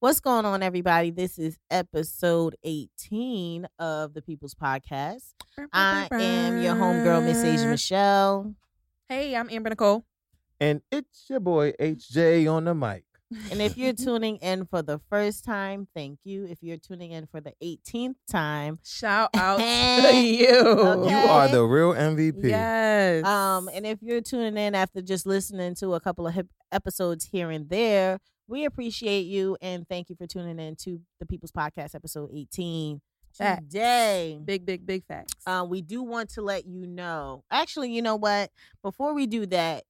What's going on, everybody? This is episode 18 of the People's Podcast. I am your homegirl, Miss Asia Michelle. Hey, I'm Amber Nicole. And it's your boy HJ on the mic. And if you're tuning in for the first time, thank you. If you're tuning in for the 18th time, Shout out to you. Okay. You are the real MVP. Yes. um, and if you're tuning in after just listening to a couple of hip episodes here and there, we appreciate you and thank you for tuning in to the People's Podcast, episode 18. Facts. Today, big, big, big facts. uh, we do want to let you know. Actually, you know what? Before we do that,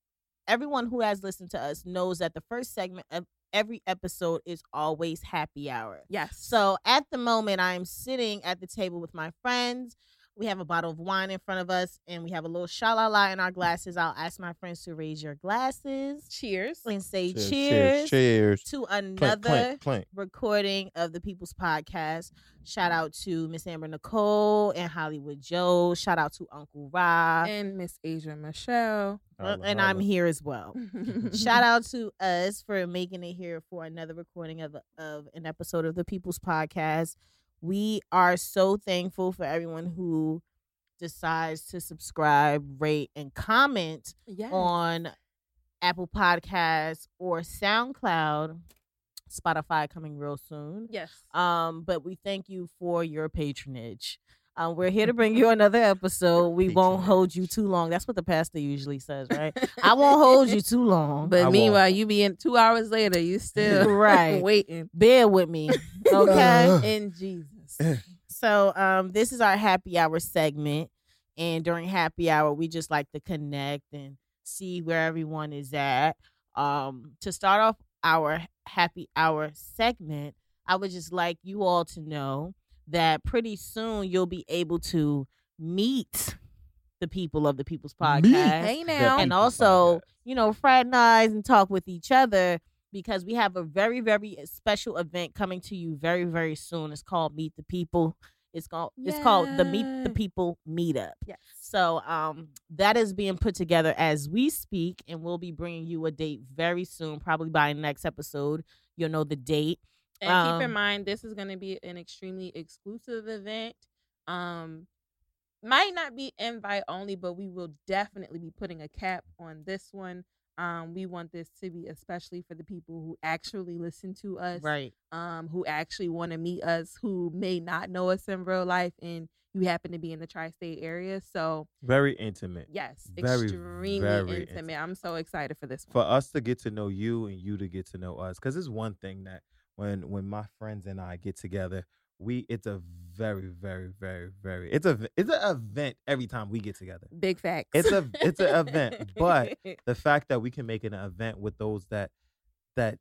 everyone who has listened to us knows that the first segment of every episode is always happy hour. yes. So at the moment, I'm sitting at the table with my friends. We have a bottle of wine in front of us, and we have a little shalala in our glasses. I'll ask my friends to raise your glasses cheers. and say cheers, cheers. cheers. to Clink, another clink, clink. recording of the People's Podcast. Shout out to Miss Amber Nicole and Hollywood Joe. Shout out to Uncle Rob. And Miss Asia Michelle. Uh, Holla, and I'm here as well. Shout out to us for making it here for another recording of of an episode of the People's Podcast. We are so thankful for everyone who decides to subscribe, rate, and comment Yes. on Apple Podcasts or SoundCloud. Spotify coming real soon. Yes. Um, but we thank you for your patronage. Um, we're here to bring you another episode. We won't Patronage. hold you too long. That's what the pastor usually says, right? I won't hold you too long. I But won't. meanwhile, you be in two hours later, you still Right. waiting. bear with me, okay? In Jesus. so, um, this is our happy hour segment, and during happy hour, we just like to connect and see where everyone is at. Um, to start off our happy hour segment, I would just like you all to know that pretty soon you'll be able to meet the people of the People's Podcast Meet. Hey now. and also Podcast. you know fraternize and talk with each other because we have a very very special event coming to you very very soon it's called meet the people it's called it's called the meet the people meetup Yes. so um that is being put together as we speak and we'll be bringing you a date very soon probably by next episode you'll know the date And keep Um, in mind, this is going to be an extremely exclusive event. Um, might not be invite only, but we will definitely be putting a cap on this one. Um, we want this to be especially for the people who actually listen to us, right um, who actually want to meet us, who may not know us in real life, and you happen to be in the tri-state area. So Very intimate. yes, Very, extremely very intimate. intimate. I'm so excited for this For us to get to know you and you to get to know us. Because it's one thing that when when my friends and I get together, we it's a very, very, very, very it's a it's an event every time we get together. Big facts. It's a it's an event, but the fact that we can make it an event with those that that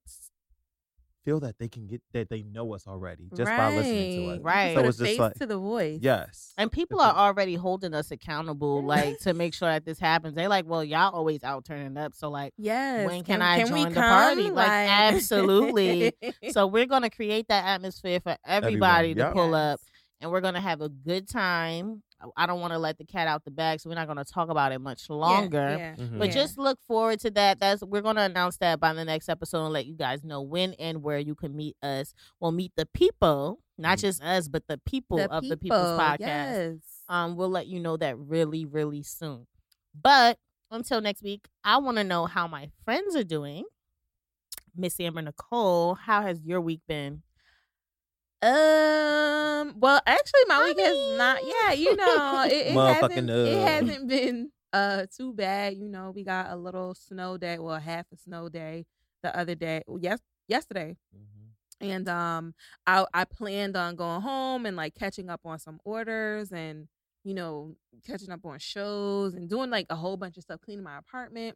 feel that they can get that they know us already just by listening to us. Right. So it's just face like to the voice. yes. and people are already holding us accountable like to make sure that this happens they like well y'all always out turning up so like Yes. When can I we join the party? come? Like, absolutely. So we're gonna create that atmosphere for everybody to yeah. pull Yes. Up, and we're gonna have a good time. I don't want to let the cat out the bag, so we're not gonna talk about it much Yeah, longer. yeah. Mhm. But Yeah. just look forward to that. That's we're gonna announce that by the next episode and let you guys know when and where you can meet us. We'll meet the people, not Mhm. just us, but the people The of the People's Podcast. Yes. Um, we'll let you know that really, really soon. But until next week, I want to know how my friends are doing. Miss Amber Nicole, how has your week been? Um. Well, actually, my I week has not. mean- Yeah, you know, it, it hasn't. It uh, hasn't been uh too bad. You know, we got a little snow day. Well, half a snow day the other day. Yes, yesterday. Mhm. and um I I planned on going home and like catching up on some orders and you know catching up on shows and doing like a whole bunch of stuff cleaning my apartment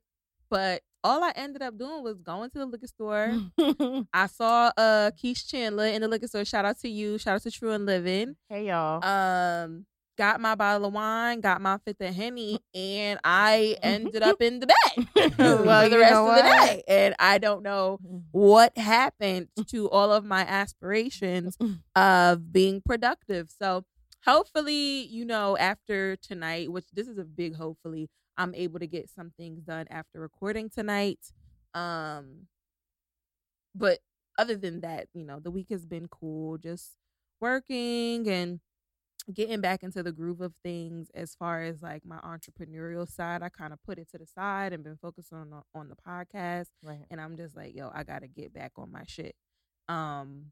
but all I ended up doing was going to the liquor store. I saw uh Keish Chandler in the liquor store. Shout out to you. Shout out to True and Living. hey y'all. Um got my bottle of wine, got my fifth of Henny, and I ended up in the bed Well, for the rest of the day. And I don't know what happened to all of my aspirations of being productive. So hopefully, you know, after tonight, which this is a big hopefully, I'm able to get some things done after recording tonight. Um but other than that, you know, the week has been cool. Just working and getting back into the groove of things as far as like my entrepreneurial side i kind of put it to the side and been focused on the, on the podcast Right. and i'm just like yo i gotta get back on my shit um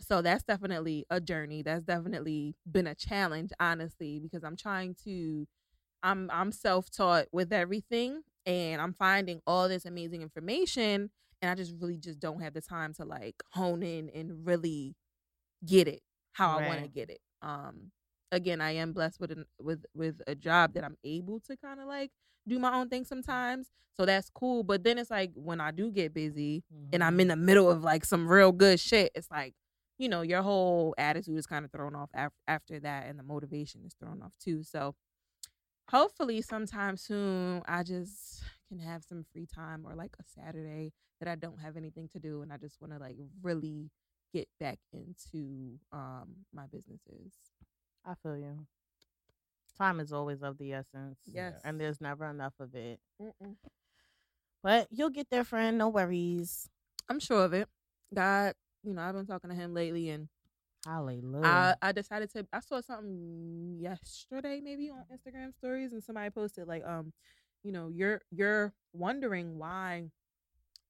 so that's definitely a journey that's definitely been a challenge honestly because i'm trying to i'm i'm self-taught with everything and i'm finding all this amazing information and i just really just don't have the time to like hone in and really get it how i want to get it um again i am blessed with an, with with a job that i'm able to kind of like do my own thing sometimes so that's cool but then it's like when i do get busy and i'm in the middle of like some real good shit it's like you know your whole attitude is kind of thrown off af- after that and the motivation is thrown off too so hopefully sometime soon i just can have some free time or like a saturday that i don't have anything to do and i just want to like really get back into um my businesses I feel you. Time is always of the essence. Yes. And there's never enough of it. Mm-mm. But you'll get there, friend. No worries. i'm sure of it god you know i've been talking to him lately and Hallelujah. I, I decided to I saw something yesterday maybe on Instagram stories and somebody posted like um you know you're you're wondering why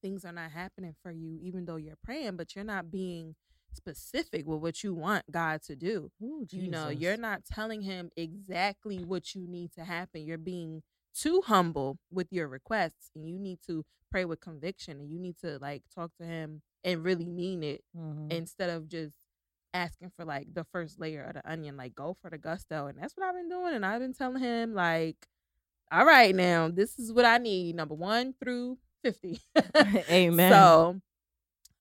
things are not happening for you even though you're praying but you're not being specific with what you want God to do. Ooh, You know, you're not telling him exactly what you need to happen. You're being too humble with your requests and you need to pray with conviction and you need to like talk to him and really mean it Mhm. instead of just asking for like the first layer of the onion like go for the gusto and that's what i've been doing and i've been telling him like all right now this is what i need number one through 50 Amen. so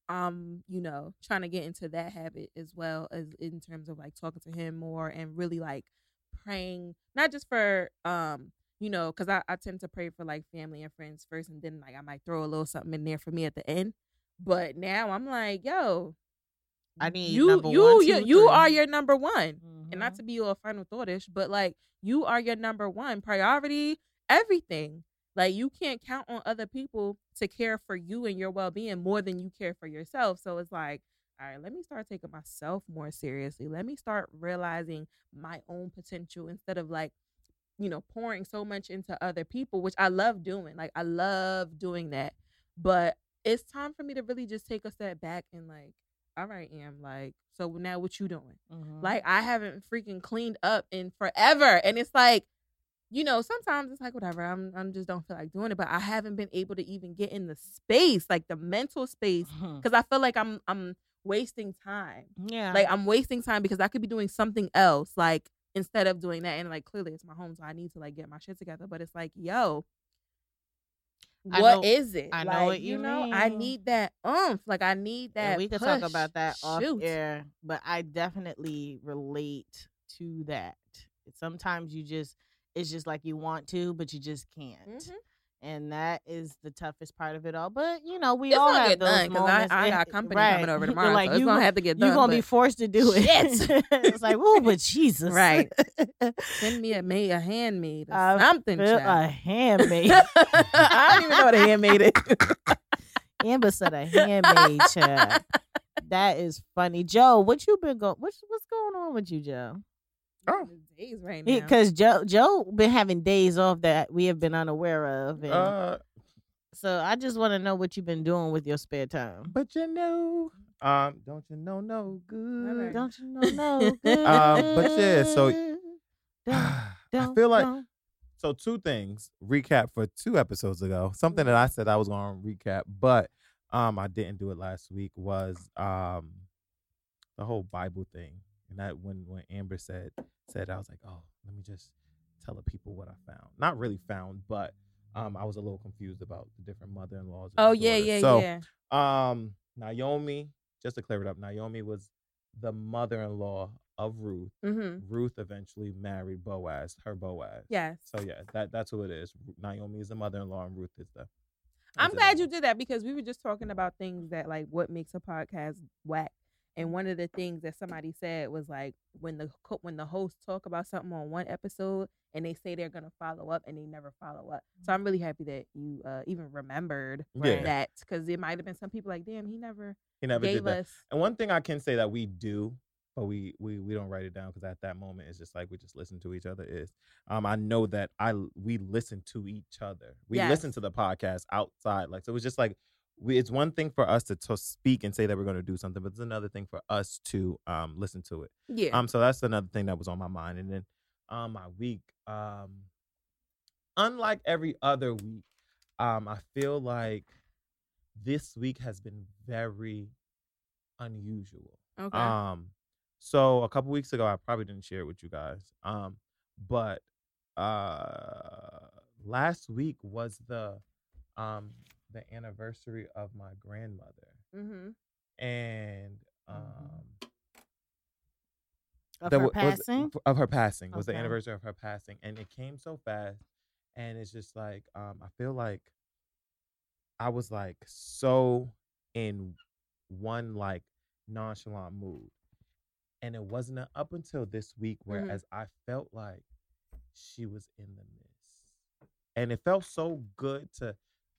um you know trying to get into that habit as well as in terms of like talking to him more and really like praying not just for um you know because I, I tend to pray for like family and friends first and then like i might throw a little something in there for me at the end but now i'm like yo I need you you one, you, two, you are your number one and not Mhm. to be a final thoughtish but like you are your number one priority everything. Like you can't count on other people to care for you and your well-being more than you care for yourself so it's like all right let me start taking myself more seriously. Let me start realizing my own potential instead of like you know pouring so much into other people which i love doing like i love doing that but it's time for me to really just take a step back and like all right am like so now what you doing Mhm. like I haven't freaking cleaned up in forever. And it's like, you know, sometimes it's like whatever. I'm I'm just don't feel like doing it. But I haven't been able to even get in the space, like the mental space. Mhm. Cause I feel like I'm I'm wasting time. yeah. Like I'm wasting time because I could be doing something else, like instead of doing that. And like clearly it's my home, so I need to like get my shit together. But it's like, yo, what know- is it? I know like, what you know, I need that oomph. Like I need that. and we could talk about that off Shoot. air, but I definitely relate to that. Sometimes you just it's just like you want to, but you just can't. Mhm. And that is the toughest part of it all. But you know, we It's all have get those done moments. I, I got company right. coming over You're tomorrow. like so it's you, gonna have to get done. you're gonna be forced to do it. It's like, oh, but Jesus, Right. send me a maid, a handmaid, or something. A handmaid. I don't even know what a handmaid is. Amber said a handmaid child. That is funny, Joe. What you been going? What's what's going on with you, Joe? Oh. days right now. Because Joe Joe been having days off that we have been unaware of, and Uh, so I just want to know what you've been doing with your spare time. but you know, um, don't you know no good? right. Don't you know? No good. Um, but yeah, so- Don't, I don't, feel like don't. so two things recap for two episodes ago something that i said i was going to recap but um i didn't do it last week was um the whole bible thing and that when when amber said said i was like oh let me just tell the people what i found not really found but um i was a little confused about the different mother-in-laws oh yeah, yeah, so yeah. um naomi just to clear it up naomi was the mother-in-law of ruth Mm-hmm. ruth eventually married boaz her boaz Yes. so yeah, that that's who it is. Naomi is the mother-in-law, and Ruth is the. I'm glad you did that because we were just talking about things that like what makes a podcast whack. And one of the things that somebody said was like when the when the hosts talk about something on one episode and they say they're gonna follow up and they never follow up. So I'm really happy that you uh, even remembered Yeah. that because it might have been some people like, damn, he never he never gave did that. us. And one thing I can say that we do, but we we we don't write it down because at that moment it's just like we just listen to each other. Is um I know that I we listen to each other. We listen to the podcast outside. Like so, it was just like we. It's one thing for us to, to speak and say that we're going to do something, but it's another thing for us to um listen to it. Yeah. Um, so that's another thing that was on my mind. And then um my week, um unlike every other week, um, I feel like this week has been very unusual. okay. Um, so a couple weeks ago, I probably didn't share it with you guys. Um, but uh last week was the um the anniversary of my grandmother. mm-hmm. And um Of that her wa- was- passing. of her passing was the anniversary of her passing and it came so fast and it's just like um i feel like i was like so in one like nonchalant mood and it wasn't up until this week whereas i felt like she was in the midst and it felt so good to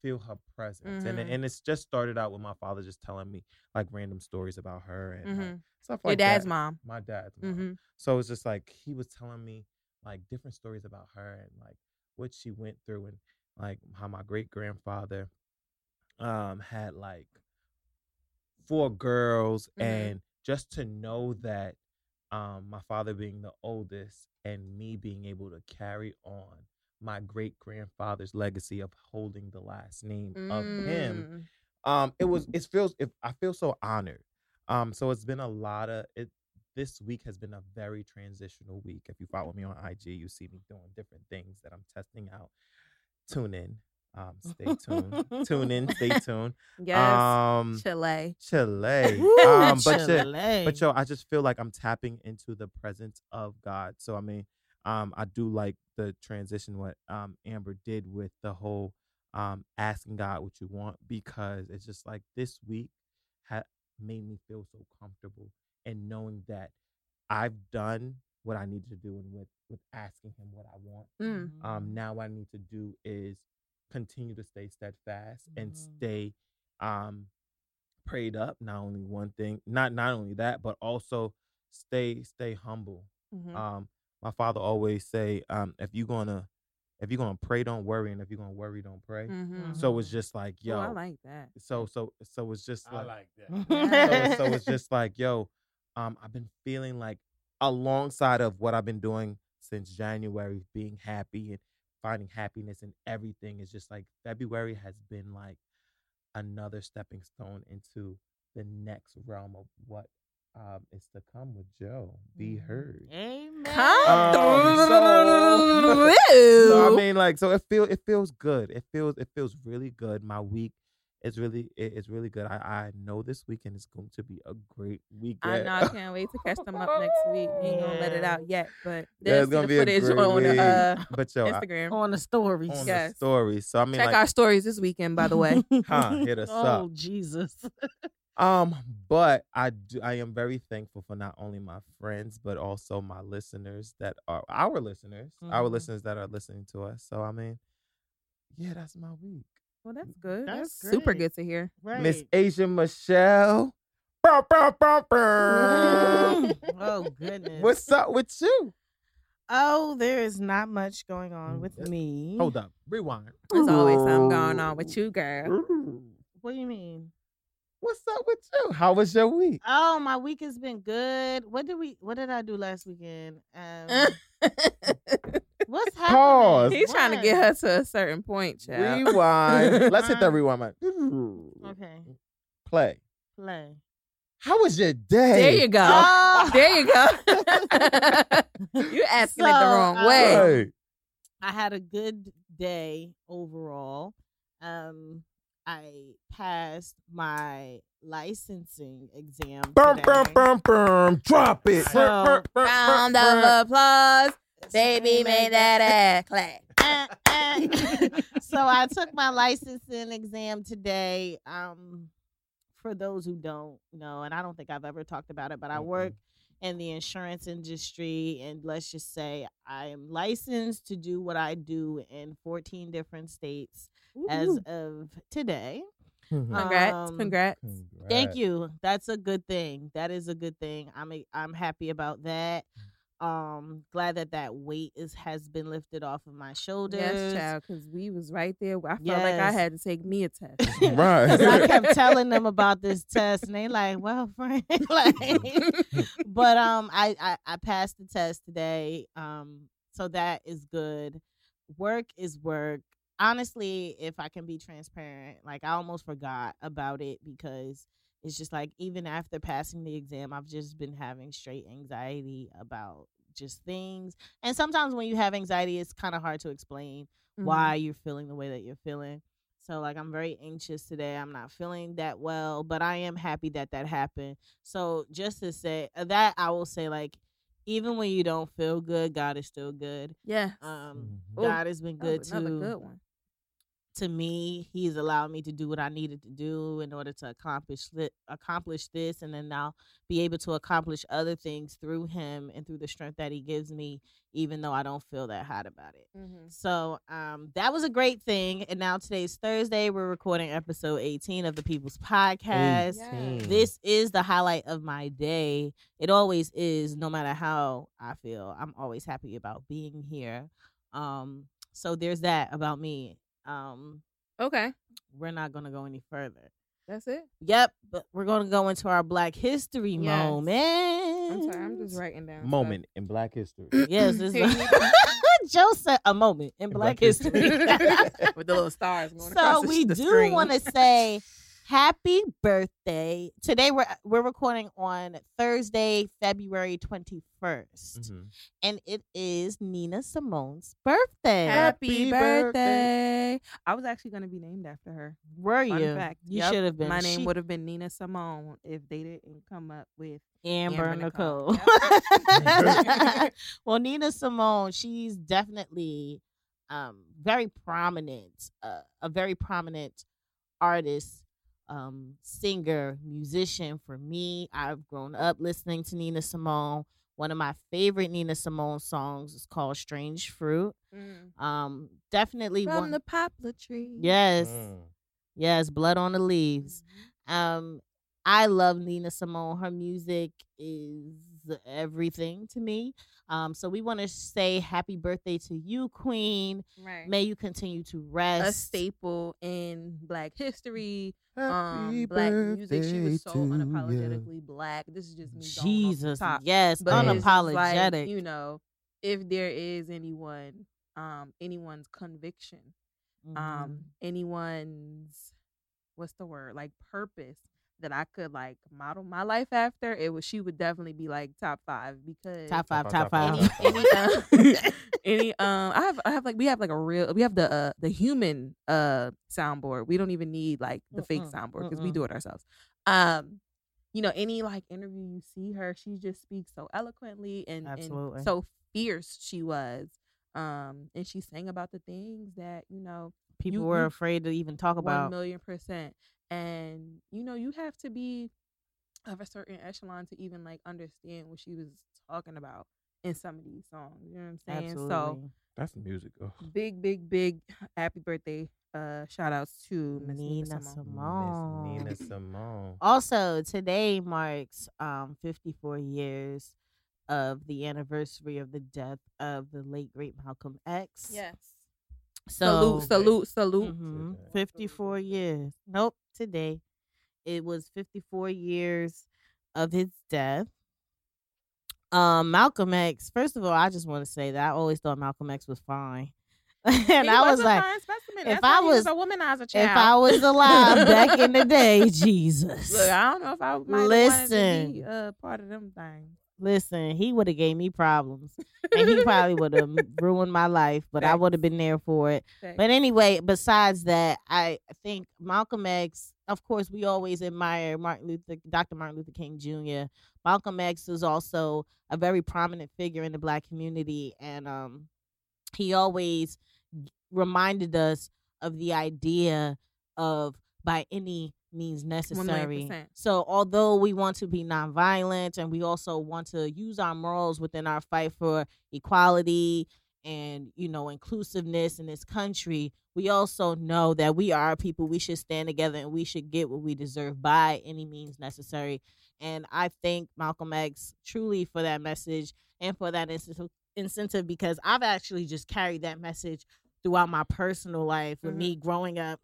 feel her presence and it, Mhm. and it's just started out with my father just telling me like random stories about her and like, Mhm. stuff Your dad's that. mom. my dad's mom. Mm-hmm. So it's just like he was telling me like different stories about her and like what she went through and like how my great grandfather um had like four girls Mhm. and just to know that um my father being the oldest and me being able to carry on my great grandfather's legacy of holding the last name of him Mm. um it was it feels if i feel so honored um so it's been a lot of it this week has been a very transitional week if you follow me on ig you see me doing different things that i'm testing out tune in um stay tuned tune in stay tuned Yes. um Chile. chile um but shit, Chile. but yo, I just feel like I'm tapping into the presence of God. So I mean, um, I do like the transition what um Amber did with the whole um asking God what you want because it's just like this week had made me feel so comfortable and knowing that I've done what I needed to do and with with asking Him what I want. Mm. Um, now what I need to do is continue to stay steadfast and Mhm. stay um prayed up. Not only one thing, not not only that, but also stay stay humble. Mhm. Um, my father always say, um, if you're gonna if you're gonna pray, don't worry, and if you're gonna worry, don't pray. Mhm. So it's just like, yo, I like that. so so so it's just I like, like that. so, so it's just like, yo, um, I've been feeling like alongside of what I've been doing since January, being happy and finding happiness and everything is just like February has been like another stepping stone into the next realm of what um is to come with Joe. Be heard. Amen. Um, so- So I mean, like, so it feel it feels good. It feels it feels really good. My week is really it- it's really good. I I know this weekend is going to be a great weekend. I know. I can't wait to catch them up next week. We ain't gonna let it out yet, but Yeah, there's it's gonna the be a footage great on week. uh, but yo, I- Instagram. on the stories. on Yes. the story. So I mean, Check like, our stories this weekend, by the way. Huh, hit us oh, up. Jesus. Um, but I do I am very thankful for not only my friends but also my listeners that are our listeners, our Mhm. listeners that are listening to us. So I mean, yeah, that's my week. Well, that's good. That's That's, super good to hear. Right. Miss Asia Michelle. Bow, bow, bow, bow. oh, goodness. What's up with you? Oh, there is not much going on Mm, with me. Hold up. Rewind. There's always something going on with you, girl. What do you mean? What's up with you? How was your week? Oh, my week has been good. What did we? What did I do last weekend? Um, what's happening? Pause. He's trying to get What? her to a certain point, child. Rewind. Let's hit the Uh, rewind button. Okay, Play. play. How was your day? There you go. Oh. There you go. You're asking it the wrong um, way. Hey. I had a good day overall. Um, I passed my licensing exam. Bum, today. bum, bum, bum. Drop it. So- Round of applause. Baby made that ass clap. Uh, uh. so I took my licensing exam today. Um, for those who don't know, and I don't think I've ever talked about it, but I work in the insurance industry, and let's just say I am licensed to do what I do in 14 different states as of today. Congrats. Um, Congrats. Thank you. That's a good thing. That is a good thing. I'm a, I'm happy about that. Um, glad that that weight is has been lifted off of my shoulders. Yes, child, because we was right there. I felt like I had to take me a test. Right. 'Cause I kept telling them about this test, and they like, "Well, friend, like." but um, I, I I passed the test today. Um, so that is good. Work is work. Honestly, if I can be transparent, like I almost forgot about it because it's just like even after passing the exam, I've just been having straight anxiety about just things. And sometimes when you have anxiety, it's kind of hard to explain Mhm. why you're feeling the way that you're feeling. So like I'm very anxious today. I'm not feeling that well, but I am happy that that happened. So just to say uh, that I will say like even when you don't feel good, God is still good. Yeah. Um Mhm. Ooh, God has been That good was another good one. To me. He's allowed me to do what I needed to do in order to accomplish thi- accomplish this, and then now be able to accomplish other things through Him and through the strength that He gives me, even though I don't feel that hot about it. Mm-hmm. So um, that was a great thing. And now today's Thursday. We're recording episode 18 of the People's Podcast. Yes. This is the highlight of my day. It always is, no matter how I feel. I'm always happy about being here. Um, so there's that about me. Um, Okay, we're not gonna go any further. that's it. Yep, but we're gonna go into our Black History Yes. moment. I'm sorry, I'm just writing down stuff. Moment in Black history. Yes, this Here, is Joe said a moment in Black Black, history. with the little stars going so across the, we the do want to say happy birthday today we're we're recording on thursday february 21st Mhm. and it is nina simone's birthday Happy Happy birthday. I was actually going to be named after her. were Fun you fact. you Yep, should have been My name She- would have been Nina Simone if they didn't come up with amber, Amber nicole, Nicole. Yep. well nina simone she's definitely um very prominent uh, a very prominent artist um singer musician for me i've grown up listening to nina simone one of my favorite nina simone songs is called strange fruit um definitely from one the poplar tree. yes Mm. yes blood on the leaves Mhm. um, I love Nina Simone. Her music is everything to me. Um, so we want to say happy birthday to you, Queen. Right. May you continue to rest. a staple in Black history, um, Black music. She was so to you. unapologetically Black. This is just me. going off the Jesus, top. yes, But just like, unapologetic. you know, if there is anyone, um, anyone's conviction, Mhm. um, anyone's what's the word like purpose that I could like model my life after, it was she would definitely be like top five because top five, Top top five, five. any, any, um, any um I have I have like we have like a real we have the uh the human uh soundboard. We don't even need like the fake Mm-mm, soundboard because we do it ourselves. Um you know, any like interview you see her, she just speaks so eloquently and, Absolutely. and so fierce she was. Um and she sang about the things that, you know, People you- were afraid to even talk one about. million percent. And you know, you have to be of a certain echelon to even like understand what she was talking about in some of these songs. You know what I'm saying? Absolutely. So That's music. Oh. big, big, big happy birthday. Uh shout outs to Miss Nina, Nina Simone. Simone. Miss Nina Simone. Also, today marks um 54 years of the anniversary of the death of the late great Malcolm X. Yes. So salute, salute, salute. Mhm. 54 years. Nope, today. It was 54 years of his death. Um, Malcolm X. First of all, I just want to say that I always thought Malcolm X was fine, and He I was a like, fine specimen. if That's I was, was- a womanizer child. if I was alive back in the day, Jesus. Look, I don't know if I might wanted to be Listen. uh, part of them things. Listen, he would have gave me problems, and he probably would have ruined my life, but I would have been there for it. Facts. But anyway, besides that, I think Malcolm X, of course, we always admire Martin Luther, Dr. Martin Luther King Jr. Malcolm X is also a very prominent figure in the black community, and um, he always reminded us of the idea of by any means necessary. 100%. So, although we want to be nonviolent and we also want to use our morals within our fight for equality and you know inclusiveness in this country we also know that we are people we should stand together and we should get what we deserve by any means necessary and i thank malcolm x truly for that message and for that incentive because i've actually just carried that message throughout my personal life with Mhm. me growing up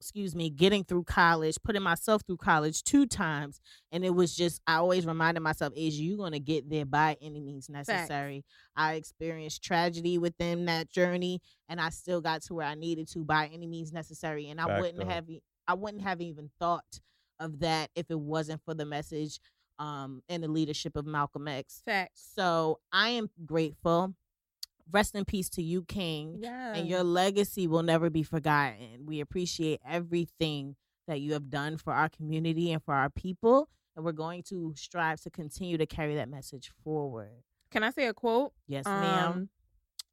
excuse me getting through college putting myself through college two times and it was just i always reminded myself is you going to get there by any means necessary. I experienced tragedy within that journey and i still got to where i needed to by any means necessary and i Fact, wouldn't have, I wouldn't have even thought of that if it wasn't for the message um and the leadership of malcolm x. Facts. so i am grateful rest in peace to you king Yeah. and your legacy will never be forgotten. We appreciate everything that you have done for our community and for our people, and we're going to strive to continue to carry that message forward. Can I say a quote? Yes, ma'am. Um,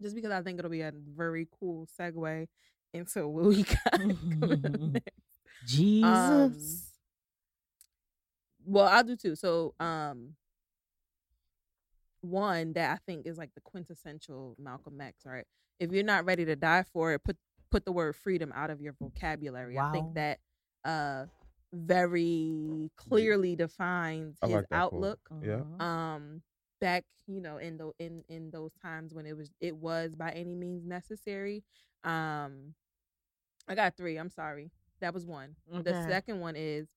just because I think it'll be a very cool segue into what we got. next. Jesus. Um, well, I'll do too. So, um, one that I think is like the quintessential Malcolm X, right? If you're not ready to die for it, put put the word freedom out of your vocabulary. I think that uh very clearly defines I his like quote. outlook Yeah. Um back you know in the in in those times when it was it was by any means necessary um i got three i'm sorry that was one the second one is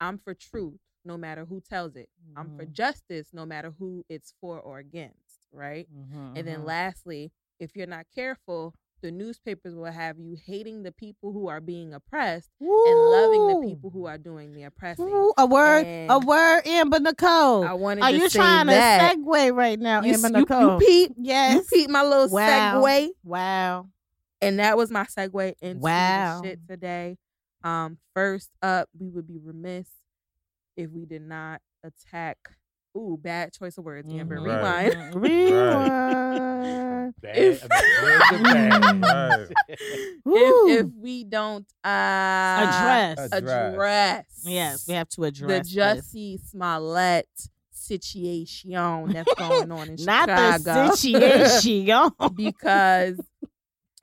i'm for truth no matter who tells it i'm for Mhm. justice no matter who it's for or against right Mhm, and then mhm. lastly if you're not careful the newspapers will have you hating the people who are being oppressed and loving the people who are doing the oppressing a word, a And- word, Amber Nicole. i wanted Are to you trying that. to segue right now, you, Amber you, Nicole? you peep yes. You peep my little Wow. segue, Wow. and that was my segue into Wow. the shit today. Um, first up, we would be remiss if we did not attack. Ooh, bad choice of words, Amber. Mhm. Right. Rewind. Rewind. Bad, If- I mean, words are bad, right. If, if we don't uh, address. Address. address, Yes, we have to the address this. Jussie Smollett situation that's going on in Not Chicago. the situation. because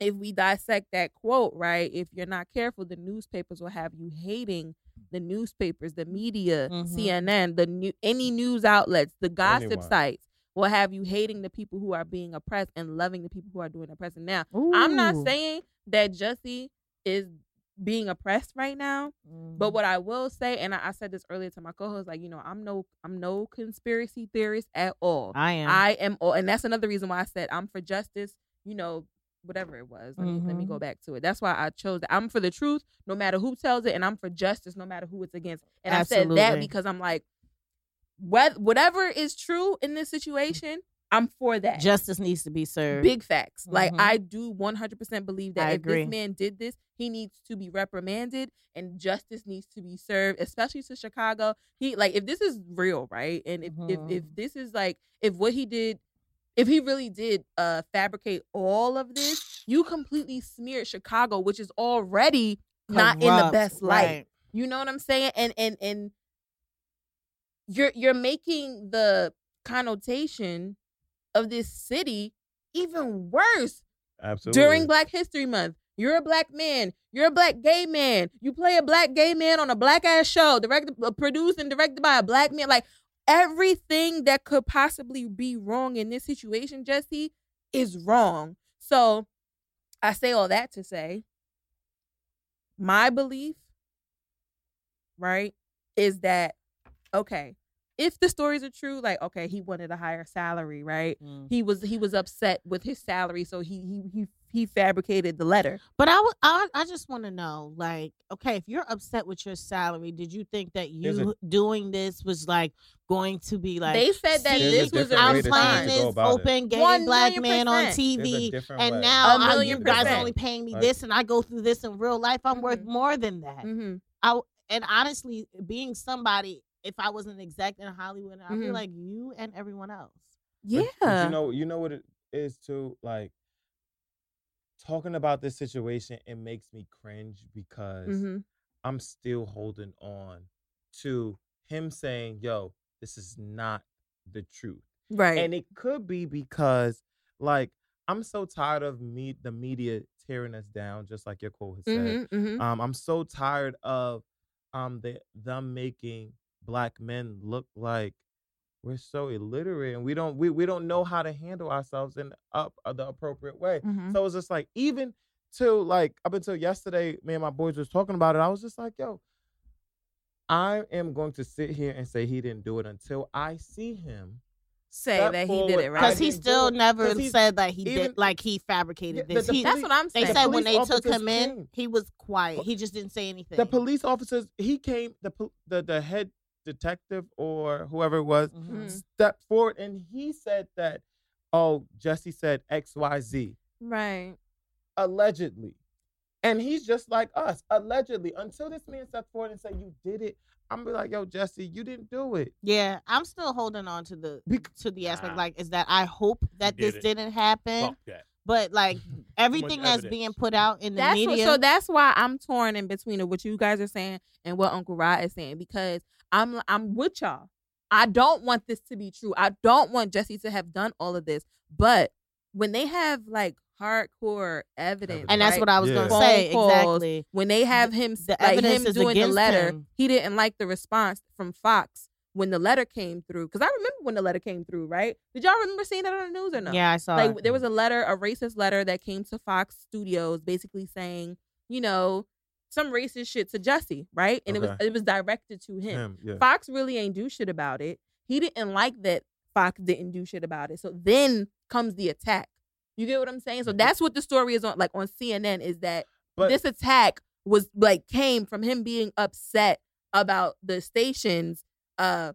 if we dissect that quote, right, if you're not careful, the newspapers will have you hating the newspapers, the media, Mhm. CNN, the new any news outlets, the gossip Anyone. sites will have you hating the people who are being oppressed and loving the people who are doing oppressing. Now, I'm not saying that Jussie is being oppressed right now, but Mhm. what I will say, and I, I said this earlier to my co-host, like you know, I'm no, I'm no conspiracy theorist at all. I am. I am, all, and that's another reason why I said I'm for justice. You know, whatever it was. Let me let me go back to it. That's why I chose. That. I'm for the truth, no matter who tells it, and I'm for justice, no matter who it's against. And I said that because I'm like, what, whatever is true in this situation, I'm for that. Justice needs to be served. Big facts. Like Mhm. I do 100% believe that I if agree. this man did this, he needs to be reprimanded and justice needs to be served, especially to Chicago. He like if this is real, right? And if if Mhm. if this is like if what he did if he really did uh fabricate all of this, you completely smeared Chicago, which is already not in the best light. right. You know what I'm saying? And and and you're you're making the connotation of this city even worse Absolutely. during Black History Month. You're a black man. You're a black gay man. You play a black gay man on a black ass show, directed, uh, produced, and directed by a black man. Like everything that could possibly be wrong in this situation, Jesse, is wrong. So I say all that to say, my belief, right, is that okay. If the stories are true, like okay, he wanted a higher salary, right? Mm. He was he was upset with his salary, so he he he he fabricated the letter. But I, I, I just want to know, like, okay, if you're upset with your salary, did you think that There's a- you doing this was like going to be like? they said that this was a I'm playing this about it. open gay One black man on percent. There's a TV, and way. now A I, you million guys percent. only paying me Like- this, and I go through this in real life. I'm worth Mhm. more than that. Mm-hmm. and honestly, being somebody, if I was an exec in Hollywood, I Mhm. feel like you and everyone else. Yeah, But, but you know, you know what it is too. Like talking about this situation, it makes me cringe because mm-hmm. I'm still holding on to him saying, "Yo, this is not the truth," right. and it could be because, like, I'm so tired of me the media tearing us down, just like your quote has said. hmm hmm Um, I'm so tired of um the them making black men look like we're so illiterate and we don't we, we don't know how to handle ourselves in up uh, the appropriate way. Mhm. So it's just like even till like up until yesterday, me and my boys was talking about it. I was just like, yo, I am going to sit here and say he didn't do it until I see him. Say Step that he did it right. Because he still it. never 'Cause he's- said that he even- did, like he fabricated Yeah, this. the- the He, That's police- what I'm they saying. the said when they took officers him in, came. he was quiet. He just didn't say anything. The police officers, he came, the the the head detective or whoever it was, Mhm. stepped forward and he said that, oh, Jesse said X Y Z right. allegedly, and he's just like us allegedly. Until this man stepped forward and said you did it, I'm be like, yo, Jesse, you didn't do it. Yeah, I'm still holding on to the Bec- to the aspect Nah. like is that I hope that did this it. didn't happen, Fuck that. But like everything that's evidence. being put out in the That's what, media. so that's why I'm torn in between of what you guys are saying and what Uncle Rod is saying because I'm I'm with y'all. I don't want this to be true. I don't want Jesse to have done all of this. But when they have like hardcore evidence, and that's right? what I was Yeah. gonna say calls, exactly. when they have him the the like evidence him is doing the against letter, him. he didn't like the response from Fox when the letter came through. Because I remember when the letter came through, right? Did y'all remember seeing that on the news or no? Yeah, I saw. like it. there was a letter, a racist letter that came to Fox Studios, basically saying, you know, some racist shit to Jesse, right? And it was it was directed to him. Him, yeah. Fox really ain't do shit about it. He didn't like that Fox didn't do shit about it. So then comes the attack. You get what I'm saying? So Mhm. that's what the story is on, like on CNN, is that But this attack was like came from him being upset about the station's uh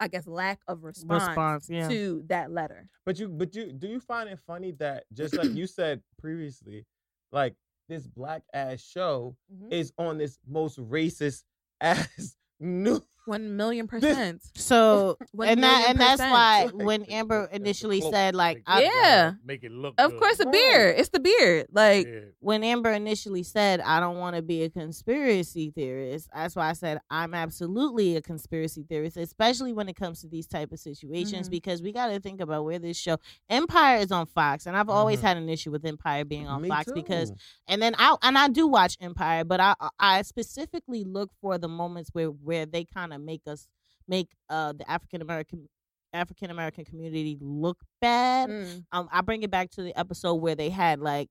I guess lack of response, response. Yeah. to that letter. But you, but you, do you find it funny that just like you said previously, like this black ass show Mhm. is on this most racist ass news. One million percent. So and that and that's percent. why when Amber the- the initially said like make I, Yeah. make it look. Of good. course, the Right. beard. It's the beard. Like, Yeah. when Amber initially said, I don't want to be a conspiracy theorist, that's why I said I'm absolutely a conspiracy theorist, especially when it comes to these type of situations, Mhm. because we got to think about where this show Empire is on Fox, and I've always Mhm. had an issue with Empire being on Me Fox because, and then I and I do watch Empire, but I I specifically look for the moments where where they kind of make us make uh the African American African American community look bad mm, um, I bring it back to the episode where they had like,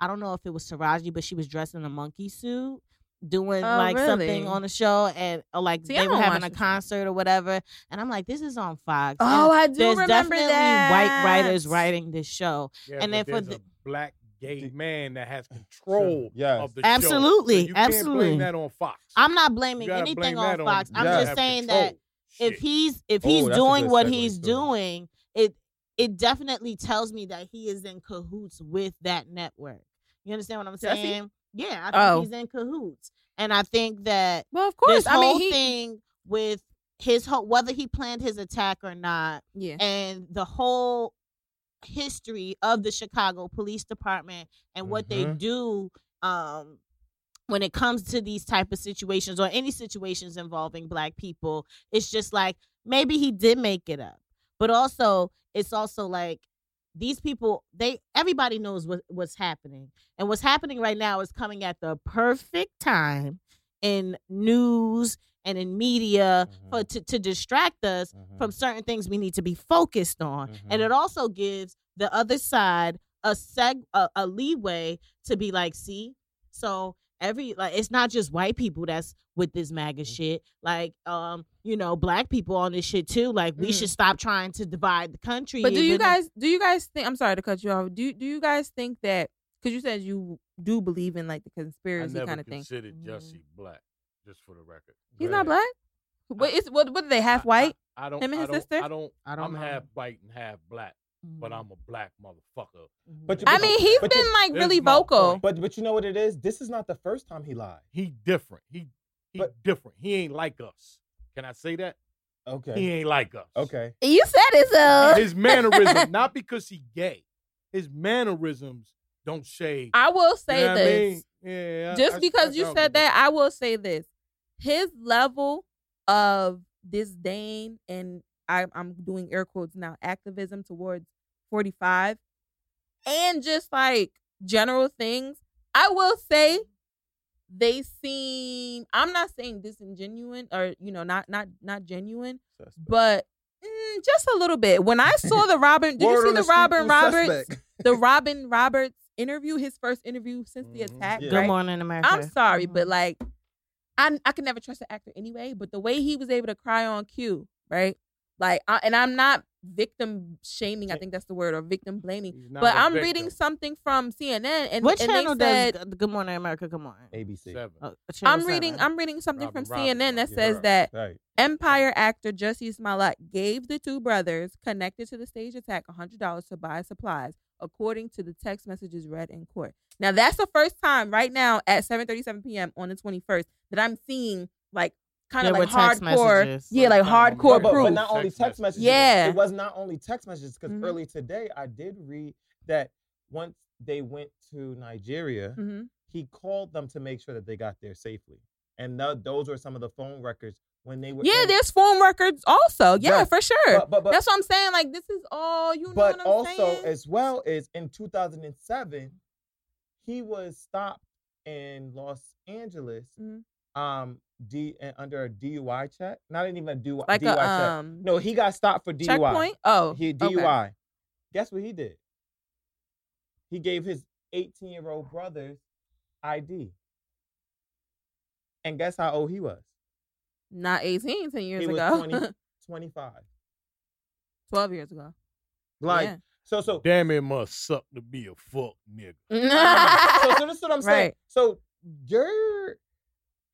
I don't know if it was Taraji, but she was dressed in a monkey suit doing Oh, like something on the show, and or, like See, they were having a the show. concert or whatever. And I'm like, this is on Fox. Oh, And I do There's remember definitely that. white writers writing this show. Yeah, And then for the- black gay The- man that has control Yes. of the show. Absolutely, So you can't absolutely. blame that on Fox. I'm not blaming anything blame on that Fox. I'm Yeah. just saying control. that if he's if Oh, he's that's a doing what he's too. doing, it it definitely tells me that he is in cahoots with that network. You understand what I'm saying? Yeah, I think Oh. he's in cahoots, and I think that well, of course. this I whole mean, he. thing with his whole whether he planned his attack or not, yeah. and the whole history of the Chicago Police Department and what they Mhm. do um when it comes to these type of situations or any situations involving black people it's just like maybe he did make it up but also it's also like these people they everybody knows what, what's happening and what's happening right now is coming at the perfect time in news and in media for, Mhm. to, to distract us Mhm. from certain things we need to be focused on and Mhm. it also gives the other side a seg a, a leeway to be like see so every like it's not just white people that's with this maga Mm-hmm. shit like um you know black people on this shit too like we Mhm. should stop trying to divide the country But do you guys? Do you guys think? I'm sorry to cut you off. Do Do you guys think that? Because you said you do believe in like the I conspiracy never kind of thing. considered. Jesse black, just for the record. He's Go not ahead. black. What is what? What are they half I- white? I, I don't. Him and I his don't, sister? I don't. I don't I'm know. half white and half black, but Mhm. I'm a black motherfucker. But you- I mean, he's but been you- like This really is my vocal. point. But but you know what it is? This is not the first time he lied. He different. He he But- different. He ain't like us. Can I say that? Okay. He Okay. ain't like us. Okay. You said it, so His mannerism, not because he gay. His mannerisms don't say. I will you say know what I this. mean? Yeah. Just I- I- because I you said that, I will say this: his level of disdain and I, I'm doing air quotes now activism towards 45 and just like general things, I will say they seem. I'm not saying disingenuine or you know not not not genuine, but mm, just a little bit. When I saw the Robin, did you see on the Robin Roberts? The Robin Roberts interview, his first interview since the Mhm. attack. Yeah. Good morning, America. I'm sorry, Mhm. but like, I I can never trust an actor anyway. But the way he was able to cry on cue, right? Like, I, and I'm not victim shaming. I think that's the word, or victim blaming. But I'm victim. reading something from CNN, and, what and channel they does said, G- Good Morning America come on? ABC. Seven. Uh, I'm reading. seven. I'm reading something Robin from Roberts, CNN that right. says right. that Right. Empire actor Jussie Smollett gave the two brothers connected to the stage attack $100 to buy supplies, according to the text messages read in court. Now, that's the first time right now at 7:37 p.m. on the 21st that I'm seeing like kind of There like hardcore, messages. yeah, like First hardcore but, but, proof. but not only Text text messages. messages. Yeah. It was not only text messages because Mhm. early today I did read that once they went to Nigeria, Mhm. he called them to make sure that they got there safely. And tho- those were some of the phone records when they were. Yeah, in- there's form records also. Yeah, Yes, for sure. But, but, but, That's what I'm saying. Like this is all you know but what I'm also saying. as well as in 2007, he was stopped in Los Angeles. Mhm. Um, D under a DUI check. Not even a DUI, like DUI a check. um No, he got stopped for DUI. checkpoint. Oh, He okay. DUI. Guess what he did? He gave his 18 year old brother's ID. And guess how old he was? Not 18, 10 years he was ago. 20, 25. 12 years ago. Like, Yeah. so, so, Damn, it must suck to be a fuck nigga. so, so this is what I'm saying. Right. So, you're,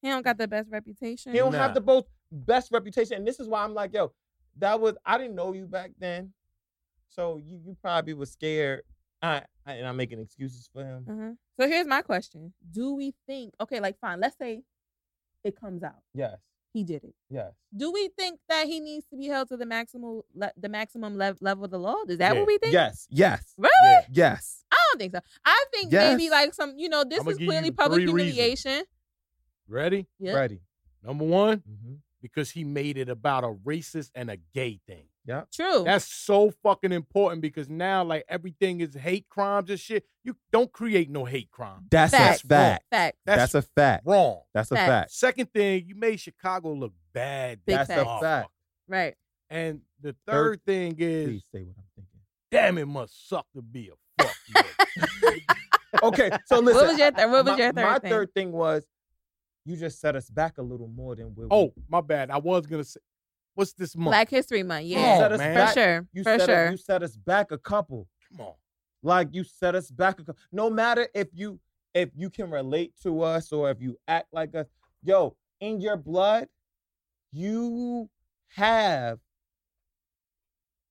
he don't got the best reputation. he don't have the both best reputation. And this is why I'm like, yo, that was, I didn't know you back then. So, you, you probably was scared. I, I, and I'm making excuses for him. Uh-huh. So here's my question: Do we think? Okay, like fine. Let's say it comes out Yes, he did it. yes. Do we think that he needs to be held to the maximum le- the maximum lev- level of the law? Is that Yeah. what we think? Yes, yes, Really? Yeah. yes. I don't think so. I think maybe like some, you know, this is clearly public three reasons. humiliation. Ready? Yeah. Ready. Number one, Mm-hmm. because he made it about a racist and a gay thing. True. That's so fucking important because now, like, everything is hate crimes and shit. You don't create no hate crime. That's Fact. a fact. Fact. That's, That's, a fact. wrong. That's a Fact. fact. Second thing, you made Chicago look bad. Big That's fact. a fact. Right. And the Third- third thing is, Please say what I'm thinking. damn, it must suck to be a fuck nigga. Okay, so listen. What was your th- what was my, your third My thing? third thing was you just set us back a little more than oh, we. oh, my bad. I was gonna say, what's this month? Black History Month. you Yeah. set us man. for back. sure. You for set sure. Us, you set us back a couple. Come on. Like you set us back a couple. No matter if you if you can relate to us or if you act like us, yo, in your blood, you have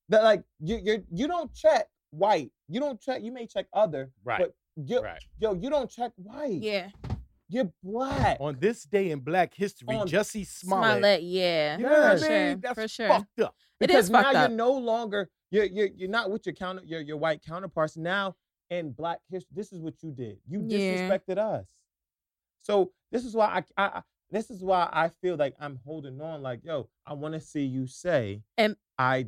that. Like you you you don't check white. You don't check. You may check other, Right. but you, right. yo, you don't check white. yeah. You're black. On this day in Black History, On Jussie Smollett. Smollett. Yeah. You know what I For mean? sure. That's For sure. fucked up. It because is now fucked you're up. no longer you're you're you're not with your counter your your white counterparts. Now in Black history, this is what you did. You Yeah. disrespected us. So this is why I, I, I this is why I feel like I'm holding on. Like yo, I want to see you say And- I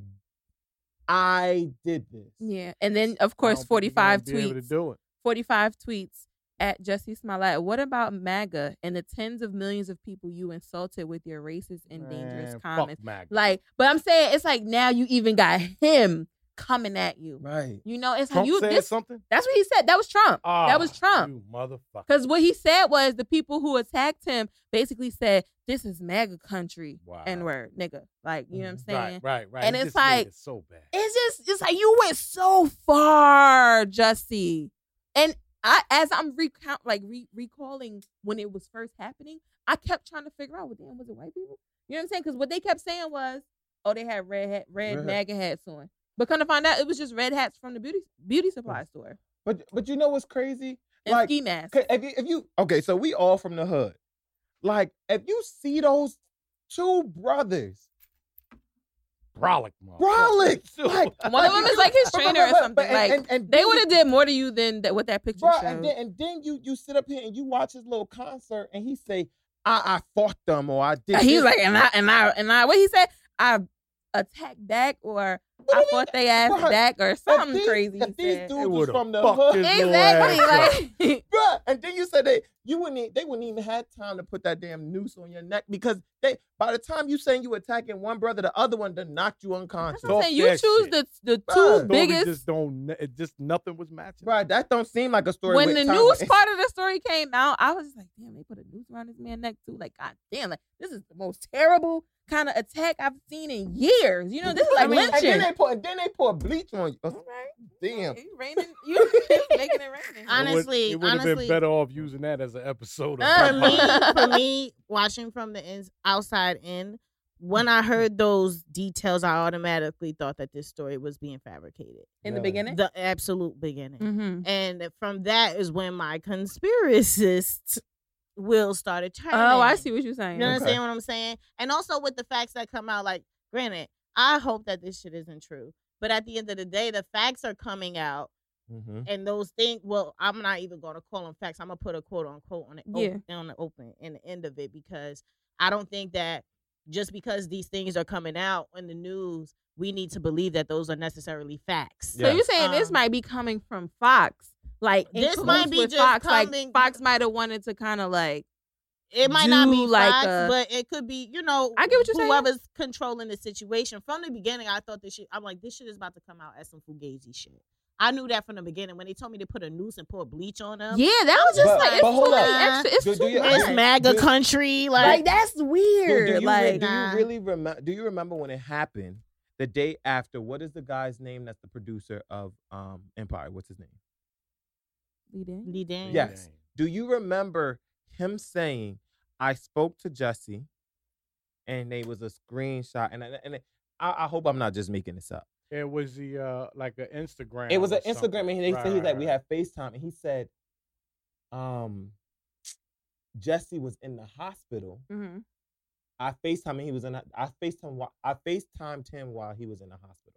I did this. Yeah. And then of course don't think you're gonna 45 be able to tweets. do it. 45 tweets at Jussie Smollett. What about MAGA and the tens of millions of people you insulted with your racist and dangerous Man, comments? Fuck MAGA. Like, but I'm saying it's like now you even got him coming at you. Right. You know, it's Trump like you said this something. that's what he said. That was Trump. that was Ah, Trump. Motherfucker. Because what he said was the people who attacked him basically said, This is MAGA country. Wow. N word, nigga. Like, you know what I'm saying? Right, right, right. And it's like- so bad. It's just it's like you went so far, Jussie. And I as I'm recount like re- recalling when it was first happening, I kept trying to figure out what damn was it white people? You know what I'm saying? Because what they kept saying was, oh, they had red hat, red Red. MAGA hats on. But kind of find out it was just red hats from the beauty beauty supply store But but you know what's crazy? and Like, ski masks. If you, if you okay, so we all from the hood. Like if you see those two brothers, Brolic, brolic, like One of them is like his but- but- trainer or something. but- and- like and- and they would have did more to you than that, what that picture Bro, showed. and then and then you you sit up here and you watch his little concert and he say, I I fought them or I did. He's this." like, and I and I and I what he said, I attacked back or I fought they ass Right. back or If something these- crazy. If he these said. dudes was would've from the fucked hood, Exactly. ass. Like Bruh, and then you said they you wouldn't they wouldn't even have time to put that damn noose on your neck because they by the time you saying you were attacking one brother, the other one done knocked you unconscious. That's what I'm saying. You that choose shit. the the Bruh. two Story Story biggest. just don't. It just nothing was matching. Right, that don't seem like a story. when with the time- news part of the story came out, I was just like, damn, they put a noose around this man's neck too. Like, god damn, like this is the most terrible kind of attack I've seen in years. You know, this is like I mean, and lynching. Then they put and then they pour bleach on you. All right. Damn. You raining, you making it raining. Hon- Honestly, it would have been better off using that as an episode. Of for Uh, me, for me, watching from the ins- outside in, when I heard those details, I automatically thought that this story was being fabricated. in the beginning. The absolute beginning. mm-hmm. And from that is when my conspiracist will started turning. Oh, I see what you're saying. You Okay. understand what I'm saying? And also with the facts that come out, like, granted, I hope that this shit isn't true. But at the end of the day, the facts are coming out, Mm-hmm. and those things. Well, I'm not even going to call them facts. I'm gonna put a quote unquote on it, op- Yeah. on the open in the end of it because I don't think that just because these things are coming out in the news, we need to believe that those are necessarily facts. So you're saying this Um, might be coming from Fox? Like This might be just Fox. coming- Like Fox might have wanted to kind of like It might not be like facts, a- but it could be, you know, I get what you're saying. whoever's controlling the situation. From the beginning, I thought this shit. I'm like, this shit is about to come out as some fugazi shit. I knew that from the beginning when they told me to put a noose and pour bleach on them. yeah, that was just But- like it's but hold too many on. extra. It's Do- do too you- much. It's MAGA Do- country, like, like that's weird. do you, like do Nah. you really remember? Do you remember when it happened? The day after, what is the guy's name? That's the producer of um Empire. What's his name? Lee Daniels? Lee Daniels. Yes. Do you remember him saying, "I spoke to Jesse," and they was a screenshot, and and, and I, I hope I'm not just making this up. It was the uh like an Instagram. It was or an Instagram, something. and they Right, said he's right, like, "We right. have FaceTime," and he said, "Um, Jesse was in the hospital. Mhm. I FaceTime and he was in. A, I FaceTime. I FaceTimed him while he was in the hospital."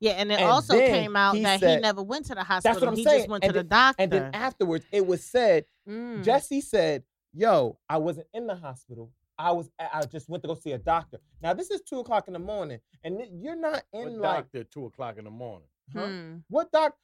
Yeah, and it And also came out he that he never went to the hospital. I'm he saying. just went And to the doctor. And then afterwards, it was said Mm. Jesse said, "Yo, I wasn't in the hospital. I was. I just went to go see a doctor. Now this is two o'clock in the morning, and you're not What in like doctor at two o'clock in the morning? huh? Hmm. what doc?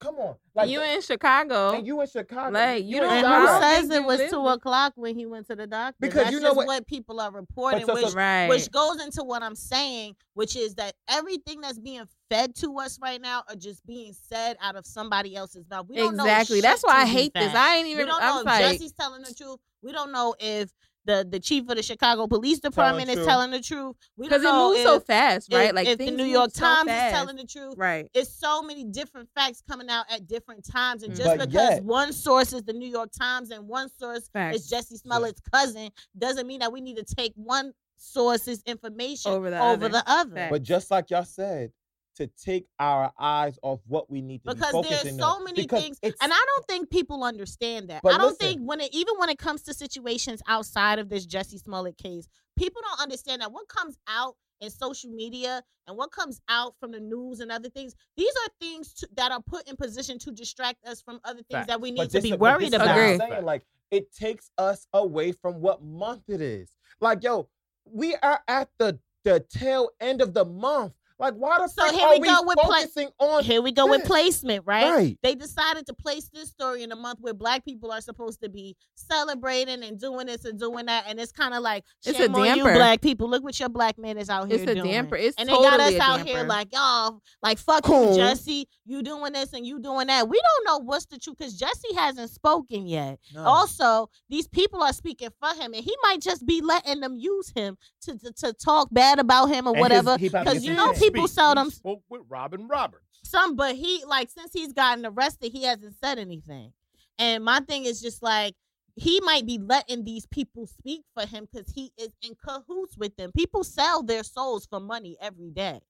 Come on, like you in Chicago? and you in Chicago, Like, you in don't and know who how- says it was two o'clock when he went to the doctor? Because That's you know just what- people are reporting, so- so- which right. which goes into what I'm saying, which is that everything that's being fed to us right now are just being said out of somebody else's mouth. We don't know exactly. That's why I hate this. fact. I ain't even. We even. don't know I'm if like, Jesse's telling the truth. We don't know if the the chief of the Chicago Police Department is truth. telling the truth. We because don't it moves if, so fast, right? if, like if the New move York so Times is telling the truth. right? It's so many different facts coming out at different times, and Mm. just But because yet- one source is the New York Times and one source Facts. is Jesse Smollett's cousin, doesn't mean that we need to take one source's information Over the over other. the other. But just like y'all said, to take our eyes off what we need to Because be there's so on. many Because things, And I don't think people understand that. I don't listen. think when it even when it comes to situations outside of this Jesse Smollett case, people don't understand that what comes out in social media and what comes out from the news and other things, these are things to, that are put in position to distract us from other things that we need But to be worried this is what about. I'm saying, Like it takes us away from what month it is. Like yo, we are at the the tail end of the month. Like why the So fuck here are we go with pla- focusing on Here we go with placement, right? Right. They decided to place this story in a month where black people are supposed to be celebrating and doing this and doing that, and it's kind of like It's a shame on you, black people. Look what your black man is out here It's a doing. damper. It's and they got us totally a out here like, y'all, like fuck Cool. you, Jesse. You doing this and you doing that. We don't know what's the truth because Jesse hasn't spoken yet. No. Also, these people are speaking for him, and he might just be letting them use him to to, to talk bad about him or And whatever. he about to Because you know shit. People Speak. seldom He spoke with Robin Roberts. some, but he like since he's gotten arrested, he hasn't said anything. And my thing is just like he might be letting these people speak for him because he is in cahoots with them. People sell their souls for money every day,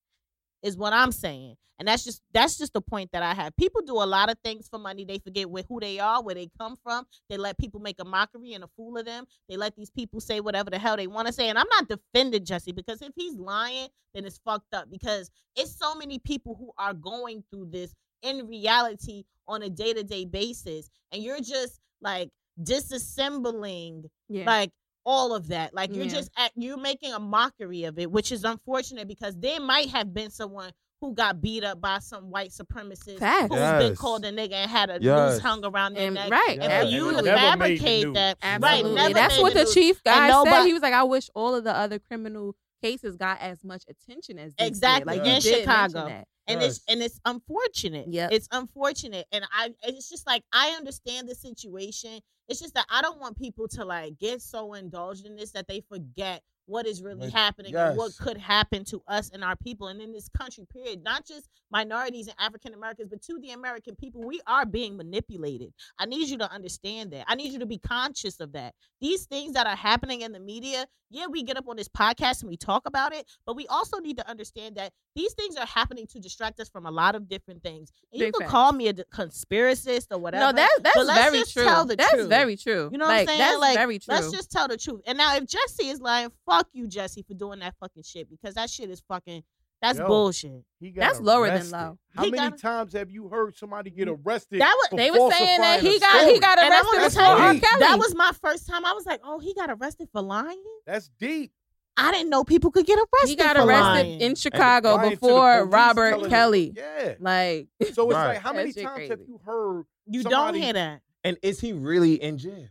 is what I'm saying. And that's just that's just the point that I have. People do a lot of things for money. They forget where who they are, where they come from. They let people make a mockery and a fool of them. They let these people say whatever the hell they want to say. And I'm not defending Jesse because if he's lying, then it's fucked up. Because it's so many people who are going through this in reality on a day to day basis, and you're just like disassembling yeah. like all of that. Like you're Yeah. just at, you're making a mockery of it, which is unfortunate because there might have been someone who got beat up by some white supremacist Facts. who's been called a nigga and had a noose hung around their And, neck. right, And Yeah. for you to Never made the fabricate that, Absolutely. right? Never That's what the news. chief guy said. nobody- He was like, I wish all of the other criminal cases got as much attention as this did." Exactly, Like in you did mention Chicago. that. and it's and it's unfortunate. Yeah, it's unfortunate, and I it's just like I understand the situation. It's just that I don't want people to like get so indulged in this that they forget what is really Like, happening and what could happen to us and our people and in this country. Period. Not just minorities and African Americans, but to the American people, we are being manipulated. I need you to understand that. I need you to be conscious of that. These things that are happening in the media, yeah, we get up on this podcast and we talk about it, but we also need to understand that these things are happening to distract us from a lot of different things. And you Big can facts. call me a d- conspiracist or whatever. No, that's that's but let's very just true. tell the that's truth. very true. You know like, what I'm saying? That's like, very true. let's just tell the truth. And now, if Jesse is lying, fuck you, Jesse, for doing that fucking shit because that shit is fucking. That's Yo. bullshit. He got That's lower than low. How He many got- times have you heard somebody get arrested? That was- they were saying that he a got he got arrested wanna That's before tell R. Kelly. that was my first time. I was like, oh, he got arrested for lying. That's deep. I didn't know people could get arrested. he got for arrested lying. in Chicago Lying to the before Robert telling- Kelly. Yeah. Like So it's Right. like, how many That shit times have you heard? You somebody- don't hear that. And is he really in jail?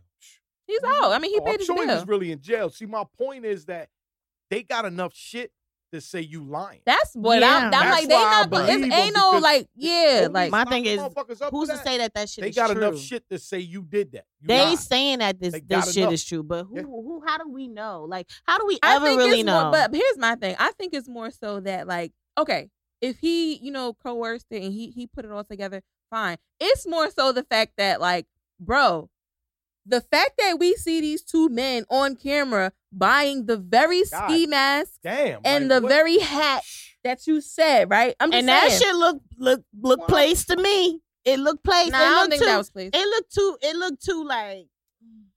He's mm-hmm. out. I mean, he Oh, paid I'm his sure he bill. was really in jail. See, my point is that they got enough shit to say you lying. That's what Yeah. I'm. I'm That's like, they not. Gonna, it's, ain't no like, yeah, like My thing is, Who's to that. say that that shit They is got true? enough shit to say you did that. You They lied. saying that this They this shit enough. is true, but who Yeah. who how do we know? Like, how do we I ever think really it's know? more. But here's my thing. I think it's more so that like, okay, if he, you know, coerced it and he he put it all together, fine. It's more so the fact that like, bro, the fact that we see these two men on camera buying the very God ski mask Damn. and like, the what- very hat that you said, right? I'm just and that saying. shit look look look What? placed to me. It looked placed. Nah, it I don't looked think too, that was placed. It looked too. It looked too like.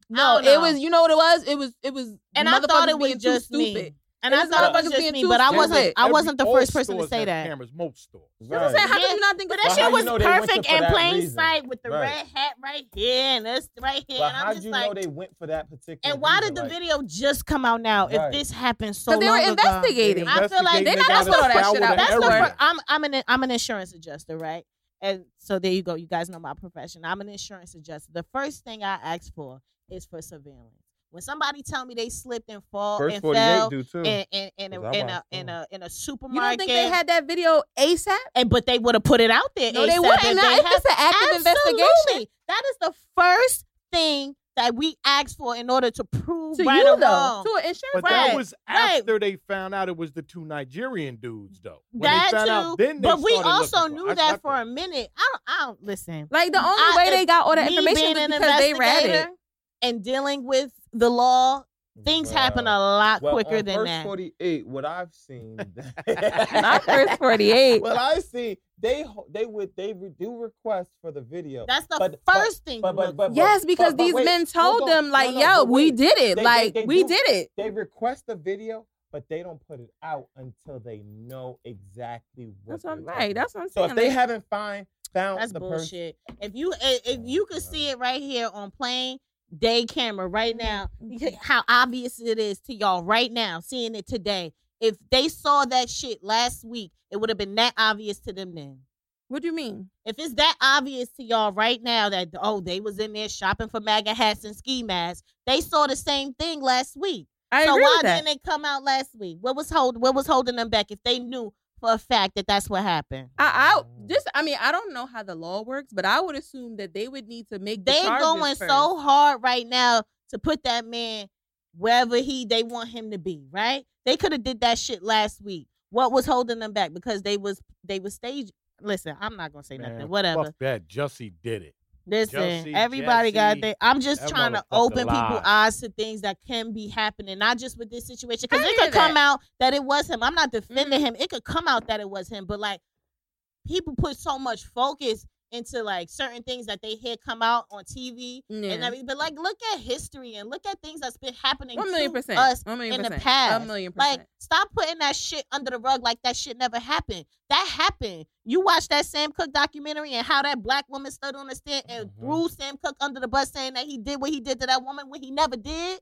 No, it was. You know what it was? It was. It was. And I thought it was being too just me. Stupid. And It I thought it was just being me, too but I wasn't. I wasn't the first person to say that. Cameras, most stores. That's what I'm saying. How Yeah, could you not think But of that shit how you was know perfect for in plain reason? sight with the Right. red hat right here and this right here. But and I'm how just do you like, know they went for that particular? and why reason? did the video just come out now? Right. If this happened so long Because they long were ago? investigating. I feel like they Investigating, not got gonna put all that shit out. That's the everything. first, I'm I'm an I'm an insurance adjuster, right? And so there you go. You guys know my profession. I'm an insurance adjuster. The first thing I ask for is for surveillance. When somebody tell me they slipped and fall First and fell do too. in in, in, a, 'Cause I in a in a in a You supermarket, don't think they had that video ASAP? and but they would have put it out there. No, they wouldn't. if Not they if it's an active investigation. That is the first thing that we ask for in order to prove To right you or though, wrong. to an insurance. But Right, that was right. after they found out it was the two Nigerian dudes, though. When that they found too, out, then they but we also looking for- knew I that for on a minute. I don't, I don't listen. Like the only I- way they got all that information being is because they read it. and dealing with the law, things happen a lot well, quicker on than first that. 48, what I've seen. Not first 48. Well, I see they they would they do requests for the video. That's the But- but- first thing. but- to but- but- Yes, because but- but these wait, men told them like, No, no, "Yo, we did it. They- like they- they we do- did it." They request the video, but they don't put it out until they know exactly what. That's what I'm they're right. That's what I'm about. So if they like, haven't find found That's the person. If you if if oh you could see it right here on plain day camera right now, Mm-hmm. you could- how obvious it is to y'all right now, seeing it today. If they saw that shit last week, it would have been that obvious to them then. what do you mean? If it's that obvious to y'all right now that oh they was in there shopping for MAGA hats and ski masks, they saw the same thing last week. I so why didn't they come out last week? What was hold what was holding them back if they knew for a fact that that's what happened? I, I mm. just, I mean, I don't know how the law works, but I would assume that they would need to make the They charges going first. so hard right now to put that man wherever he they want him to be, right? They could have did that shit last week. What was holding them back? Because they was they was stage. Listen, I'm not gonna say Man, nothing. Whatever. Fuck that. Jussie did it. Listen, Jussie, everybody got Jesse, their. I'm just trying to motherfucker open people's eyes to things that can be happening, not just with this situation. Because it hear could come out that it was him. I'm not defending Mhm. him. It could come out that it was him, but like people put so much focus into like certain things that they hear come out on TV yeah. and everything. But like, look at history and look at things that's been happening One million to percent. us One million in the past. A million percent. like, stop putting that shit under the rug like that shit never happened. That happened. You watch that Sam Cooke documentary and how that black woman stood on the stand and Mhm. threw Sam Cooke under the bus saying that he did what he did to that woman when he never did.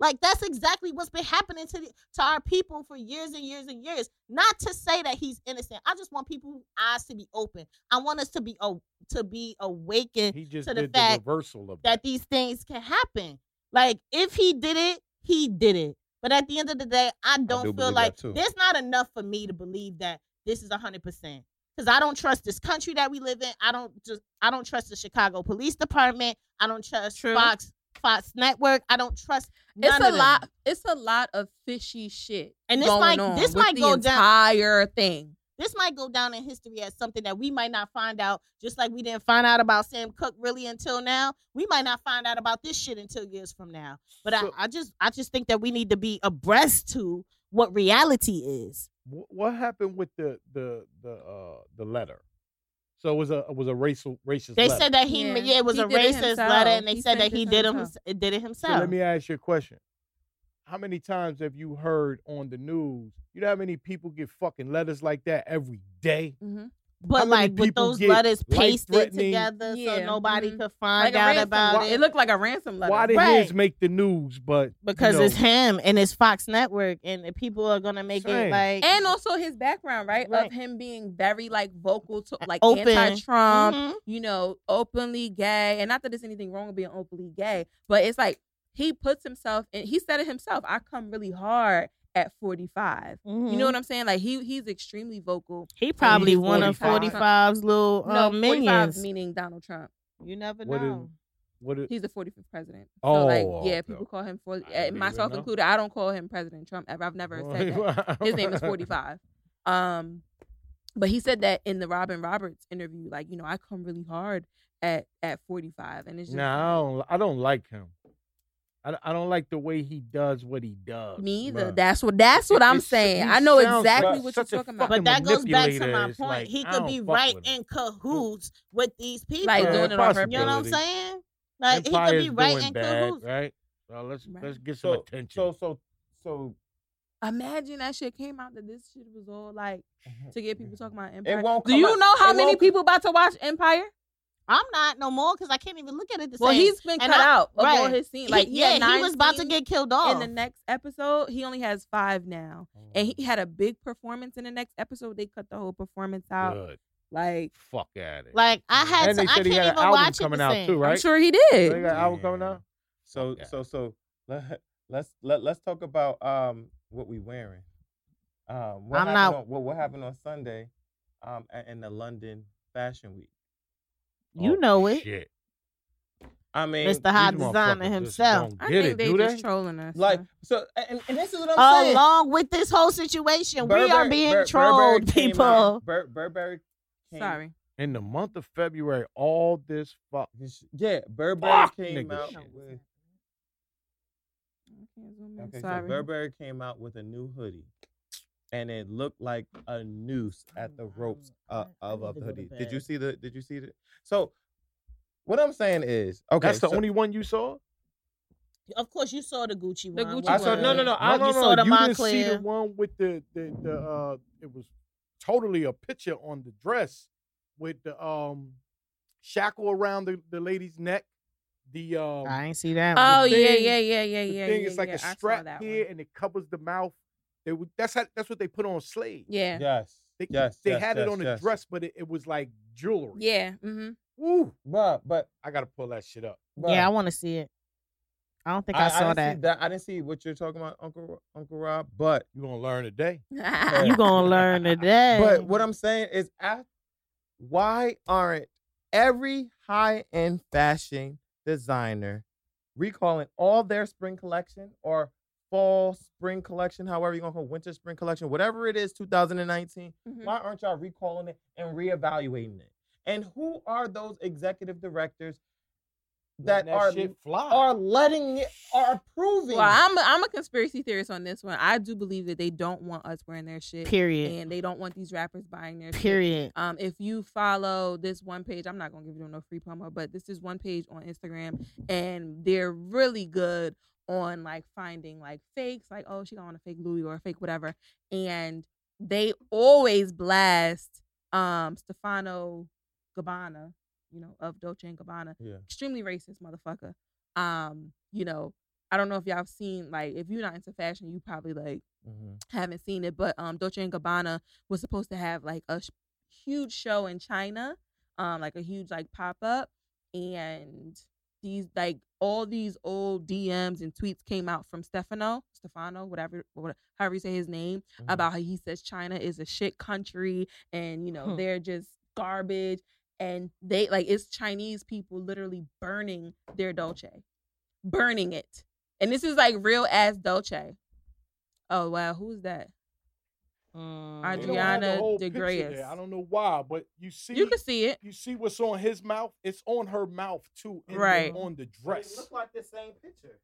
Like that's exactly what's been happening to the, to our people for years and years and years. Not to say that he's innocent. I just want people's eyes to be open. I want us to be oh, to be awakened He just to the fact the reversal of that these things can happen. Like if he did it, he did it. But at the end of the day, I don't do feel like that, there's not enough for me to believe that this is hundred percent. Because I don't trust this country that we live in. I don't just I don't trust the Chicago Police Department. I don't trust True. Fox Fox Network. I don't trust none It's of a them. lot. It's a lot of fishy shit. And this going might- on this might go down- entire thing. This might go down in history as something that we might not find out, just like we didn't find out about Sam Cooke really until now. We might not find out about this shit until years from now. But So- I, I just I just think that we need to be abreast to what reality is. What happened with the the the uh the letter? So it was a it was a racial racist. They letter. said that he Yeah, yeah, it was he a racist letter, and they He said that he it did him himself. did it So himself. let me ask you a question. How many times have you heard on the news? You know how many people get fucking letters like that every day? Mm-hmm. But like with those letters pasted life-threatening- together, so Yeah, nobody mhm. could find Like out about letter. it. It looked like a ransom letter. Why did Right. his make the news? But you because know, it's him and it's Fox Network, and the people are gonna make Same. it like and also his background, right? Right. Of him being very like vocal to like Open. anti-Trump, Mhm. you know, openly gay. And not that there's anything wrong with being openly gay, but it's like he puts himself and he said it himself. I come really hard at 45. You Mhm. know what I'm saying? Like he he's extremely vocal. He probably he's one of 45. 45's little no, uh, 45 minions. meaning Donald Trump. You never What is- know. what it, He's the 45th president. So Oh, like, yeah, okay. people call him 40, I didn't even myself included. I don't call him President Trump ever. I've never said that. His name is 45. Um, but he said that in the Robin Roberts interview, like, you know, I come really hard at at 45. And it's just Nah, I don't. I don't like him. I, I don't like the way he does what he does. me either. bruh. That's what that's what It- I'm it's- saying. I know exactly like what you're talking about. But that goes back to my point. like, he could be right in cahoots with these people. Like, doing it on purpose. you know what I'm saying? Like he could be right in bad, cahoots. right? So let's Right. let's get some So, attention. so, so, so, Imagine that shit came out that this shit was all like mm-hmm. to get people mm-hmm. talking about It Empire. won't Do you out- know how it many people about to watch Empire? I'm not no more because I can't even look at it the Well, same. he's been And cut I- out of all right. his scenes. He- Like, yeah, yeah, he was about to get killed off. in the next episode. He only has five now, and he had a big performance in the next episode. They cut the whole performance out. Good. Like, Fuck at it. like I had, and to, they I said can't he had an even album watch coming the out same. too, right? I'm sure he They did. got an album coming out. So, Fuck so, so, let, let's let let's talk about um what we wearing. Um, what I'm happened not- On, what what happened on Sunday, um, in the London Fashion Week. You Oh, know it. Shit. I mean, Mr. High Designer himself. I think it, they do just they? trolling us. like so, and, and this is what I'm saying. Along with this whole situation, we are being Bur- trolled, Burberry people. out- Bur- Burberry. Came, sorry. In the month of February, all this fuck. Yeah, Burberry Fuck came out shit. with. I can't zoom in. Okay, sorry. so Burberry came out with a new hoodie, and it looked like a noose at the ropes uh, I- I of, need of to the go to hoodie. Did you see the? Did you see the? So, what I'm saying is, okay, That's the so- only one you saw. Of course, you saw the Gucci one. The one. Gucci I saw- one. no, no, no, I- you no, saw the you didn't see the one with the the the uh. It was totally a picture on the dress with the um shackle around the, the lady's neck. The um I ain't see that. Oh one. the yeah, thing- yeah, yeah, yeah, the yeah. thing yeah, is like yeah. a I saw strap here one. and it covers the mouth. They would that's how that's what they put on slaves. Yeah, Yes, They, yes, they yes, had it on the yes. dress, but it, it was like jewelry. yeah. Mm-hmm. Woo! but but, I gotta pull that shit up. but yeah, I want to see it. I don't think I, saw didn't that. That. I didn't see what you're talking about, Uncle Uncle Rob. But You gonna learn today. You gonna learn today. but what I'm saying is, af- why aren't every high end fashion designer recalling all their spring collection or fall spring collection, however you're gonna call it, winter spring collection, whatever it is, 2019? Mhm. Why aren't y'all recalling it and reevaluating it? And who are those executive directors that, Letting are fly. are letting it are approving? Well, I'm a, I'm a conspiracy theorist on this one. I do believe that they don't want us wearing their shit, period. and they don't want these rappers buying their shit. Period. Um, if you follow this one page, I'm not gonna give you no free promo, but this is one page on Instagram, and they're really good on like finding like fakes, like oh she got on a fake Louis or a fake whatever, and they always blast um Stefano Gabbana, you know, of Dolce and Gabbana, yeah. extremely racist motherfucker. Um, you know, I don't know if y'all have seen like if you're not into fashion, you probably like Mhm. haven't seen it, but um, Dolce and Gabbana was supposed to have like a sh- huge show in China, um, like a huge like pop up, and these like all these old DMs and tweets came out from Stefano, Stefano, whatever, whatever however you say his name, Mhm. about how he says China is a shit country and you know Hmm. they're just garbage, and they like it's Chinese people literally burning their Dolce, burning it, and this is like real ass Dolce. Oh wow, who's that? Mm. They don't have the Adriana whole de picture I don't know why, but you see, You can see it. you see what's on his mouth. It's on her mouth too, in the- Right. on the dress. like the same picture.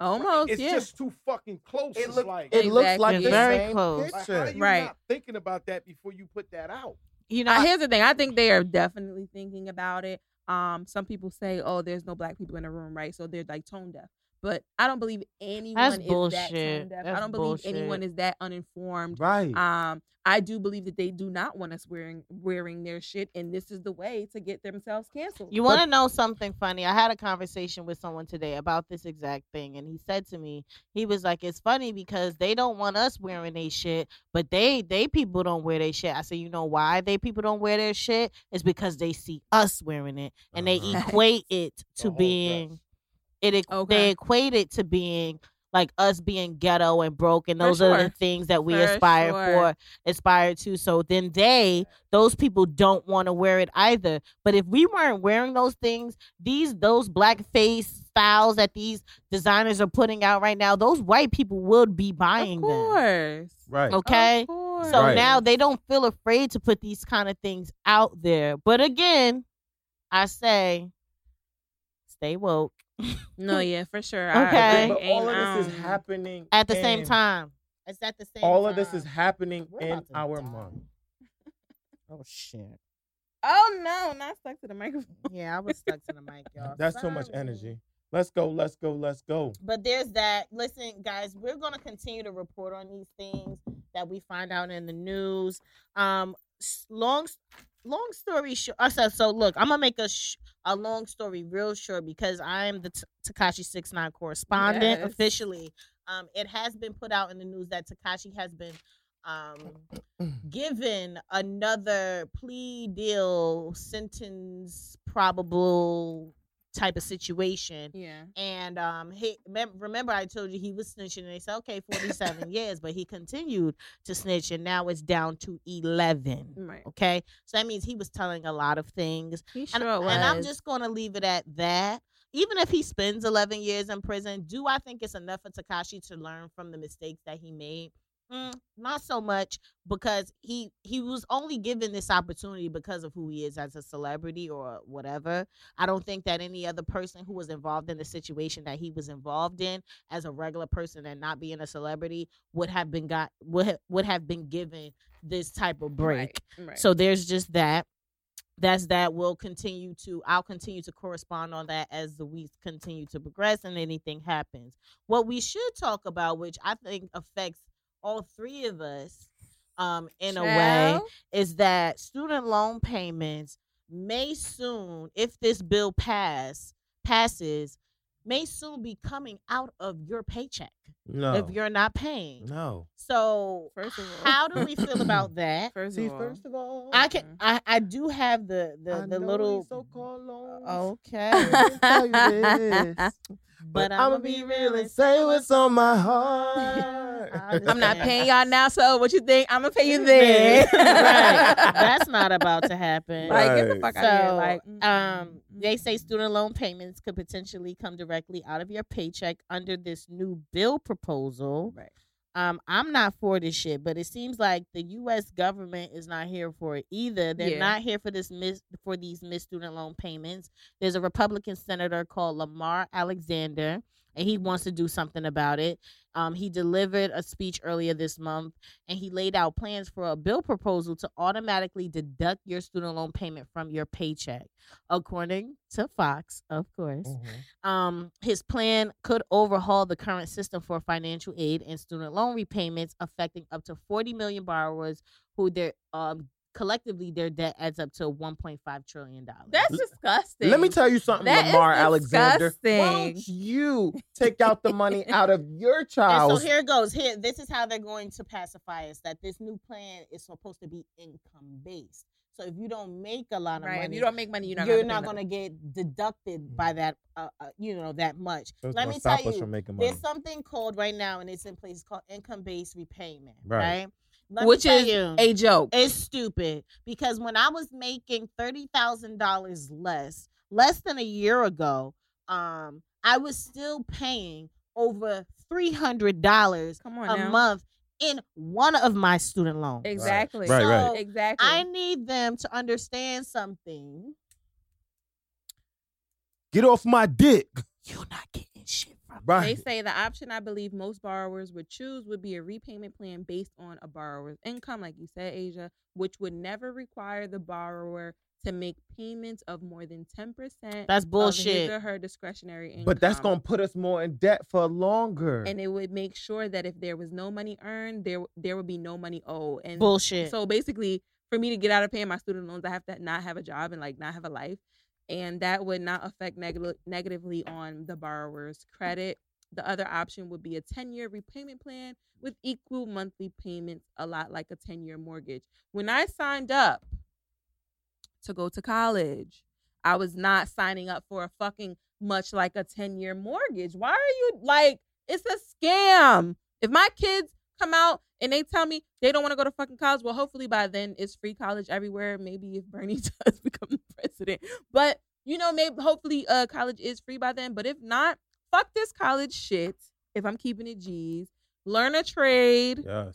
Almost, It's yeah. just too fucking close. It look, like, it looks like Exactly. the Very same close. like, how picture. you Right. not thinking about that before you put that out? You know, I- here's the thing. I think they are definitely thinking about it. Um, some people say, "Oh, there's no black people in the room, right?" So they're like tone deaf. But I don't believe anyone is that bullshit. tone deaf. I don't believe bullshit. anyone is that uninformed. Right. Um, I do believe that they do not want us wearing wearing their shit, and this is the way to get themselves canceled. You want to know something funny? I had a conversation with someone today about this exact thing, and he said to me, he was like, "It's funny because they don't want us wearing their shit, but they they people don't wear their shit." I said, "You know why they people don't wear their shit? It's because they see us wearing it, and they Uh-huh. equate it to whole being dress. It. equ- Okay. They equate it to being." Like us being ghetto and broke, and For those are the things that we For aspire sure. for, aspire to. So then they, those people don't want to wear it either. But if we weren't wearing those things, these those black face styles that these designers are putting out right now, those white people would be buying of them. right. Okay. Of course. So Right. now they don't feel afraid to put these kind of things out there. But again, I say stay woke no, yeah, for sure. Okay. I, But all ain't- of this is um, happening at the same in- time. It's at the same All of this is happening We're in our die. month. Oh shit. Oh no, not stuck to the microphone. Yeah, I was stuck to the mic, y'all. That's too much energy. Let's go. Let's go. Let's go. But there's that. Listen, guys, we're gonna continue to report on these things that we find out in the news. Um, long, s- long story short. So, so look, I'm gonna make a sh- a long story real short because I am the Tekashi Six Nine correspondent Yes. officially. Um, it has been put out in the news that Tekashi has been um given another plea deal sentence probable type of situation Yeah. and um, he remember I told you he was snitching, and they said okay, forty seven years, but he continued to snitch, and now it's down to eleven. Right. Okay, so that means he was telling a lot of things, He and, was. and I'm just going to leave it at that. Even if he spends eleven years in prison, do I think it's enough for Tekashi to learn from the mistakes that he made? Mm, not so much because he he was only given this opportunity because of who he is as a celebrity or whatever. I don't think that any other person who was involved in the situation that he was involved in as a regular person and not being a celebrity would have been got would would have been given this type of break. Right. right. So there's just that. That's that. We'll continue to. I'll continue to correspond on that as the weeks continue to progress and anything happens. What we should talk about, which I think affects all three of us, um, in a way, is that student loan payments may soon, if this bill pass passes, may soon be coming out of your paycheck No. if you're not paying. no. So, First of all. how do we feel about that? First See, of all, first of all, I can. I, I do have the the, I the know little. so-called loans. Okay. I didn't tell you this, But I'ma be real and say what's on my heart. I I'm not paying y'all now, so what you think? I'm gonna pay you then. right. That's not about to happen. like get the Right. fuck so, out of here. Like, um, they say student loan payments could potentially come directly out of your paycheck under this new bill proposal. Right. Um, I'm not for this shit, but it seems like the U.S. government is not here for it either. They're Yeah. not here for this miss for these missed student loan payments. There's a Republican senator called Lamar Alexander, and he wants to do something about it. Um, he delivered a speech earlier this month, and he laid out plans for a bill proposal to automatically deduct your student loan payment from your paycheck, according to Fox, of course Mhm. um, his plan could overhaul the current system for financial aid and student loan repayments, affecting up to 40 million borrowers who their um, collectively their debt adds up to 1.5 trillion dollars. That's disgusting. Let me tell you something, That is Lamar Alexander. Why don't you take out the money out of your child? so here it goes. Here, this is how they're going to pacify us. That this new plan is supposed to be income based. So if you don't make a lot of right. If money, you don't make money, you're not. you're gonna not going to get deducted by that. Uh, uh, you know that much. So it's Let me tell you, from making money. There's something called right now, and it's in place called income based repayment. Right. Right. Let Which is you, a joke. it's stupid because when I was making thirty thousand dollars less, less than a year ago, um, I was still paying over three hundred dollars Come on a now. month in one of my student loans. Exactly. Right, right. So, Exactly. I need them to understand something. Get off my dick. You're not getting shit from They say the option I believe most borrowers would choose would be a repayment plan based on a borrower's income, like you said, Asia, which would never require the borrower to make payments of more than 10% That's of his bullshit. or her discretionary income. But that's gonna put us more in debt for longer. and it would make sure that if there was no money earned, there there would be no money owed. And Bullshit. so basically, for me to get out of paying my student loans, I have to not have a job and like not have a life, and that would not affect neg- negatively on the borrower's credit. The other option would be a 10 year repayment plan with equal monthly payments, a lot like a 10 year mortgage. When I signed up to go to college, I was not signing up for a fucking much like a 10 year mortgage. Why are you like, it's a scam. If my kids come out and they tell me they don't want to go to fucking college, well, hopefully by then it's free college everywhere. Maybe if Bernie does become the president, but you know, maybe hopefully uh college is free by then. But if not, fuck this college shit. If I'm keeping it G's, learn a trade yes.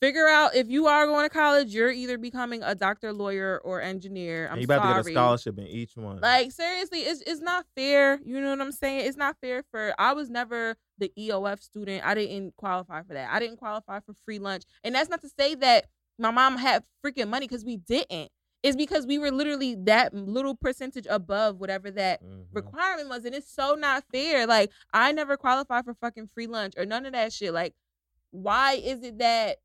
Figure out if you are going to college, you're either becoming a doctor, lawyer, or engineer. I'm you about sorry. to get a scholarship in each one. Like seriously, it's it's not fair. You know what I'm saying? It's not fair for. I was never the EOF student. I didn't qualify for that. I didn't qualify for free lunch, and that's not to say that my mom had freaking money because we didn't. It's because we were literally that little percentage above whatever that Mhm. requirement was, and it's so not fair. Like I never qualified for fucking free lunch or none of that shit. Like, why is it that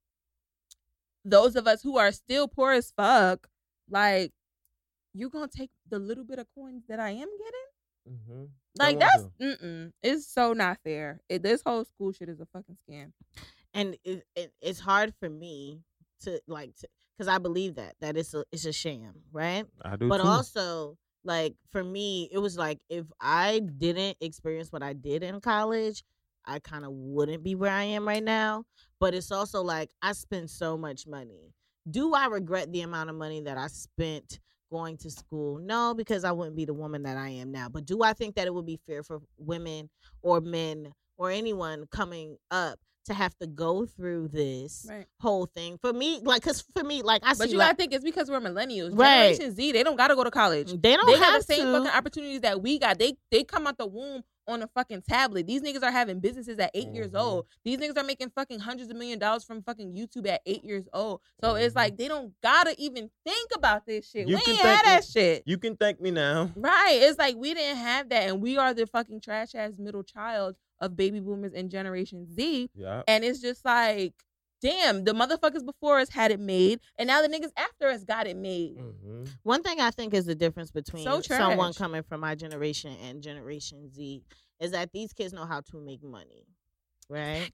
those of us who are still poor as fuck, like, you're gonna take the little bit of coins that I am getting? Mhm. Like that's mm-mm. It's so not fair. It, this whole school shit is a fucking scam. and it, it, it's hard for me to like to because I believe that that it's a it's a sham, right? I do But too. also, like for me, it was like if I didn't experience what I did in college, I kind of wouldn't be where I am right now. But it's also like I spent so much money. Do I regret the amount of money that I spent going to school? No, because I wouldn't be the woman that I am now. But do I think that it would be fair for women or men or anyone coming up to have to go through this Right. whole thing? For me, like, cause for me, like I But see, you like, gotta think it's because we're millennials. Right. Generation Z, they don't gotta go to college. they don't they have have the same to. fucking opportunities that we got. They they come out the womb on a fucking tablet. These niggas are having businesses at 8 years Mhm. old. These niggas are making fucking hundreds of million dollars from fucking YouTube at eight years old. So it's Mhm. like they don't gotta even think about this shit. You we can ain't had that it- shit. You can thank me now. Right. It's like we didn't have that, and we are the fucking trash ass middle child of baby boomers and Generation Z. Yeah. And it's just like, damn, the motherfuckers before us had it made, and now the niggas after us got it made. hmm One thing I think is the difference between So someone coming from my generation and Generation Z is that these kids know how to make money, right?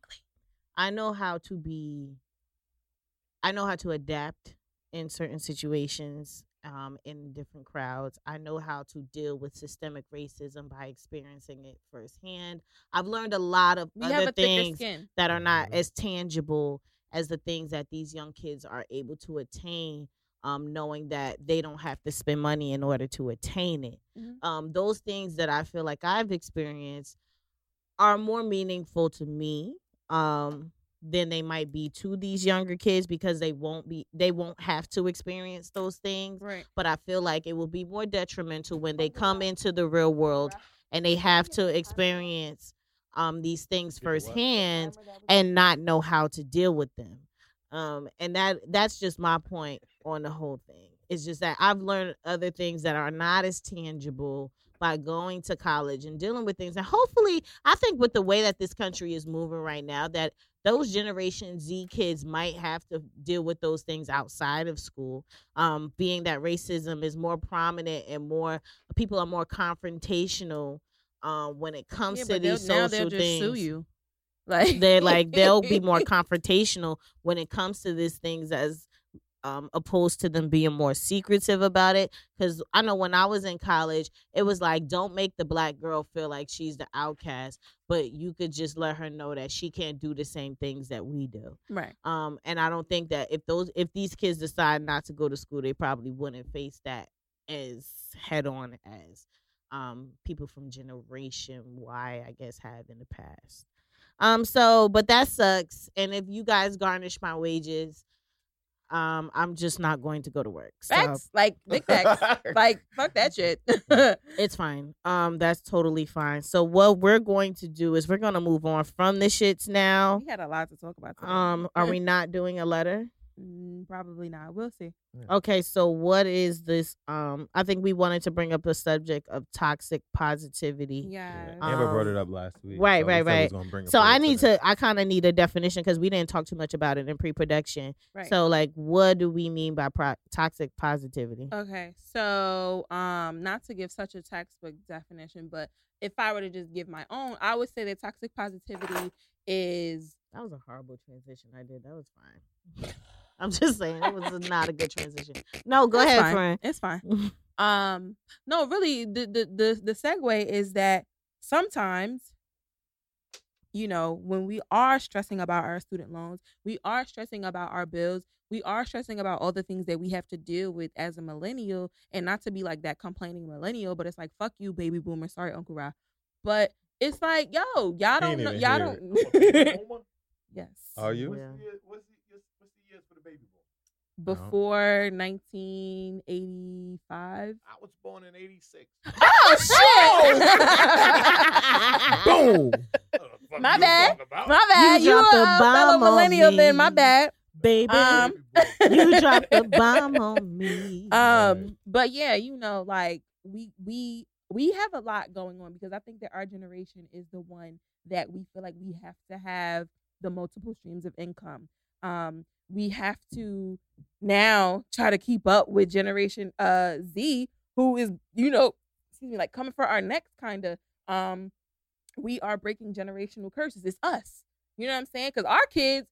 I know how to be, I know how to adapt in certain situations, um, in different crowds. I know how to deal with systemic racism by experiencing it firsthand. I've learned a lot of We other have a thicker things that are not Mhm. as tangible as the things that these young kids are able to attain um, knowing that they don't have to spend money in order to attain it Mhm. um, those things that i feel like i've experienced are more meaningful to me um, than they might be to these younger kids because they won't be they won't have to experience those things Right. but i feel like it will be more detrimental when they come into the real world and they have to experience um, these things Get the what? firsthand and not know how to deal with them. Um, and that that's just my point on the whole thing. It's just that I've learned other things that are not as tangible, by going to college and dealing with things. And hopefully, I think with the way that this country is moving right now, that those Generation Z kids might have to deal with those things outside of school. Um, being that racism is more prominent and more people are more confrontational um, when it comes Yeah, to but they'll- now they'll just things sue you. Like they're like they'll be more confrontational when it comes to these things as um opposed to them being more secretive about it because i know when i was in college it was like don't make the black girl feel like she's the outcast but you could just let her know that she can't do the same things that we do right. um and i don't think that if those if these kids decide not to go to school they probably wouldn't face that as head on as um people from generation y i guess have in the past um so but that sucks and if you guys garnish my wages um i'm just not going to go to work so Facts. Like big facts. like fuck that shit. it's fine um that's totally fine so what we're going to do is we're going to move on from the shits now we had a lot to talk about. Today. um are we not doing a letter Mm, probably not. We'll see. Okay, so what is this? Um, I think we wanted to bring up the subject of toxic positivity. Yeah. Amber brought Um, it up last week. right, so right, we right. was gonna bring it So I need today. to. I kind of need a definition because we didn't talk too much about it in pre-production. right. So, like, what do we mean by pro- toxic positivity? Okay, so um, not to give such a textbook definition, but if I were to just give my own, I would say that toxic positivity is That was a horrible transition I did. That was fine. I'm just saying it was not a good transition. No, go It's ahead, fine. friend. It's fine. Um, no, really, the the the the segue is that sometimes, you know, when we are stressing about our student loans, we are stressing about our bills, we are stressing about all the things that we have to deal with as a millennial, and not to be like that complaining millennial, but it's like fuck you, baby boomer. Sorry, Uncle Ra, but it's like, yo, y'all don't know, even y'all don't. yes. Are you? Yeah. The year, what's, the, years- what's the years for the baby boom? Before 1985. I was born in '86. Oh shit! Boom. My bad. My My bad. You, dropped a a bomb on millennial then. My me. bad. Baby, Um, you dropped the bomb on me. Um, but yeah, you know, like we we we have a lot going on because I think that our generation is the one that we feel like we have to have the multiple streams of income. Um, we have to now try to keep up with Generation uh Z, who is, you know, excuse me, like coming for our next kind of um we are breaking generational curses. It's us. You know what I'm saying? Because our kids,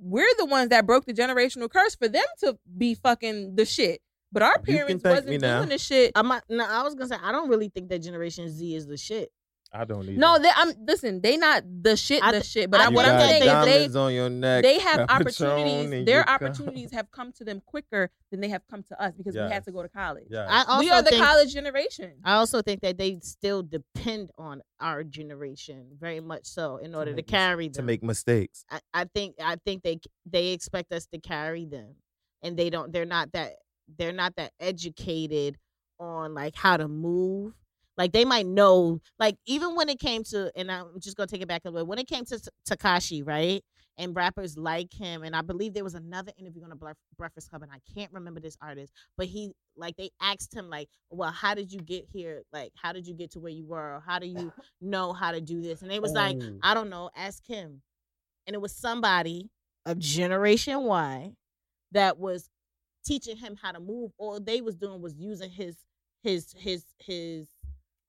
we're the ones that broke the generational curse for them to be fucking the shit. But our parents wasn't doing the shit. I'm not, no, I was gonna say I don't really think that Generation Z is the shit. I don't need. No, they, I'm listen. They not the shit, I the shit. But I I, what I'm saying is they on your neck. they have opportunities. Their your cup. opportunities have come to them quicker than they have come to us because we had to go to college. Yeah. I also we are the think, college generation. I also think that they still depend on our generation very much so in order to, make mis- carry to make mistakes. I, I think I think they they expect us to carry them, and they don't. They're not that. They're not that educated on like how to move. Like they might know. Like even when it came to, and I'm just gonna take it back a little. When it came to Tekashi, right? And rappers like him, and I believe there was another interview on a Breakfast Club, and I can't remember this artist, but he like they asked him like, "Well, how did you get here? Like, how did you get to where you were? Or how do you know how to do this?" And it was like, Oh. I don't know, ask him. And it was somebody of Generation Y that was teaching him how to move. All they was doing was using his his his his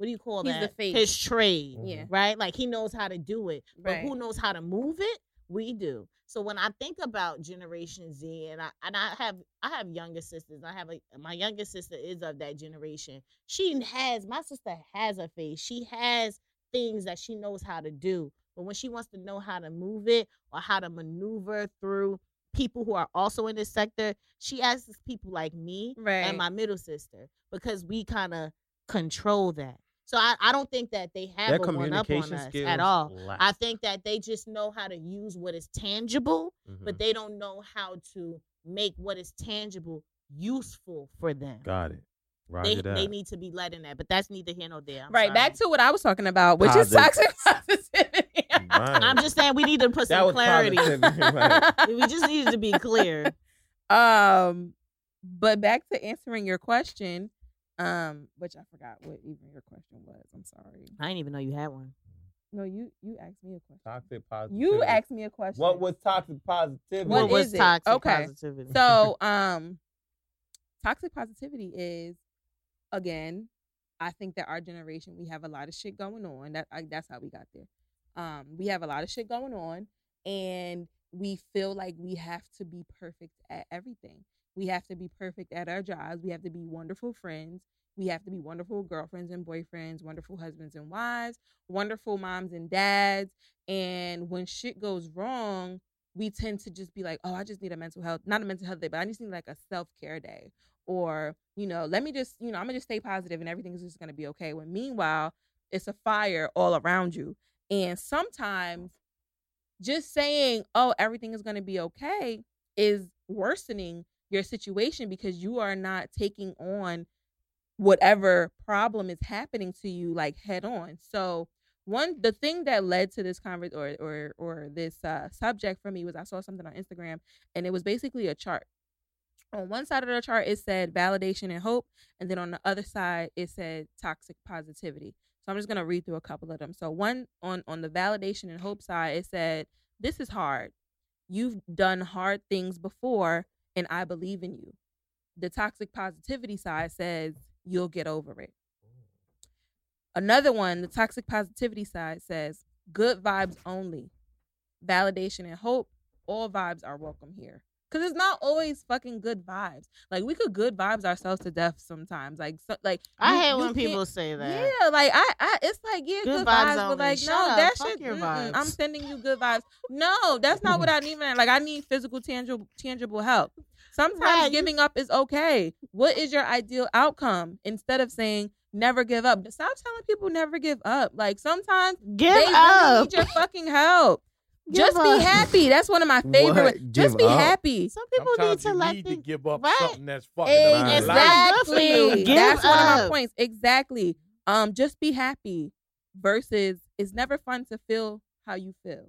what do you call He's the that? face. His trade. Mm-hmm. Yeah. Right? Like he knows how to do it. But Right. who knows how to move it? We do. So when I think about Generation Z, and I and I have I have younger sisters. I have a my youngest sister is of that generation. She has my sister has a face. She has things that she knows how to do. But when she wants to know how to move it or how to maneuver through people who are also in this sector, she asks people like me Right. and my middle sister because we kind of control that. So I, I don't think that they have Their a one up on communication us at all. lack. I think that they just know how to use what is tangible, Mhm. but they don't know how to make what is tangible useful for them. got it. They, they need to be led in that, but that's neither here nor there. I'm right. sorry. Back to what I was talking about, which is toxic positivity. I'm just saying we need to put some clarity. right. we just needed to be clear. Um, but back to answering your question, Um, which I forgot what even your question was. I'm sorry. I didn't even know you had one. No, you you asked me a question. Toxic positivity. You asked me a question. What was toxic positivity? What What, was it? toxic Okay. positivity? so um toxic positivity is again i think that our generation we have a lot of shit going on that I, that's how we got there um we have a lot of shit going on and we feel like we have to be perfect at everything we have to be perfect at our jobs we have to be wonderful friends we have to be wonderful girlfriends and boyfriends wonderful husbands and wives wonderful moms and dads and when shit goes wrong we tend to just be like, oh, I just need a mental health, not a mental health day, but I just need like a self care day. Or, you know, let me just, you know, I'm gonna just stay positive and everything's just gonna be okay. When meanwhile, it's a fire all around you. And sometimes just saying, oh, everything is gonna be okay is worsening your situation because you are not taking on whatever problem is happening to you like head on. So one the thing that led to this convers or or or this uh subject for me was I saw something on Instagram and it was basically a chart. On one side of the chart it said validation and hope and then on the other side it said toxic positivity. So I'm just to read through a couple of them. So one on on the validation and hope side it said this is hard. You've done hard things before and I believe in you. The toxic positivity side says you'll get over it. Another one, the toxic positivity side says, good vibes only. Validation and hope, all vibes are welcome here. Cause it's not always fucking good vibes. Like we could good vibes ourselves to death sometimes. Like so, like I you- hate you when people say that. Yeah, like I, I, it's like yeah, Good good, vibes vibes, but like Shut no, up. that shit. mm-mm, I'm sending you good vibes. No, that's not what I need. man. Like I need physical, tangible, tangible help. Sometimes Right, giving up is okay. What is your ideal outcome? Instead of saying never give up, stop telling people never give up. Like sometimes Give they really up. need your fucking help. Give Just up. be happy. That's one of my favorite. What? Just Give be up? happy. Some people Sometimes need to you let need things to give up right? something that's fucking up your life. not good for you. Exactly. Give That's one of my points. Exactly. Um, just be happy. Versus, it's never fun to feel how you feel.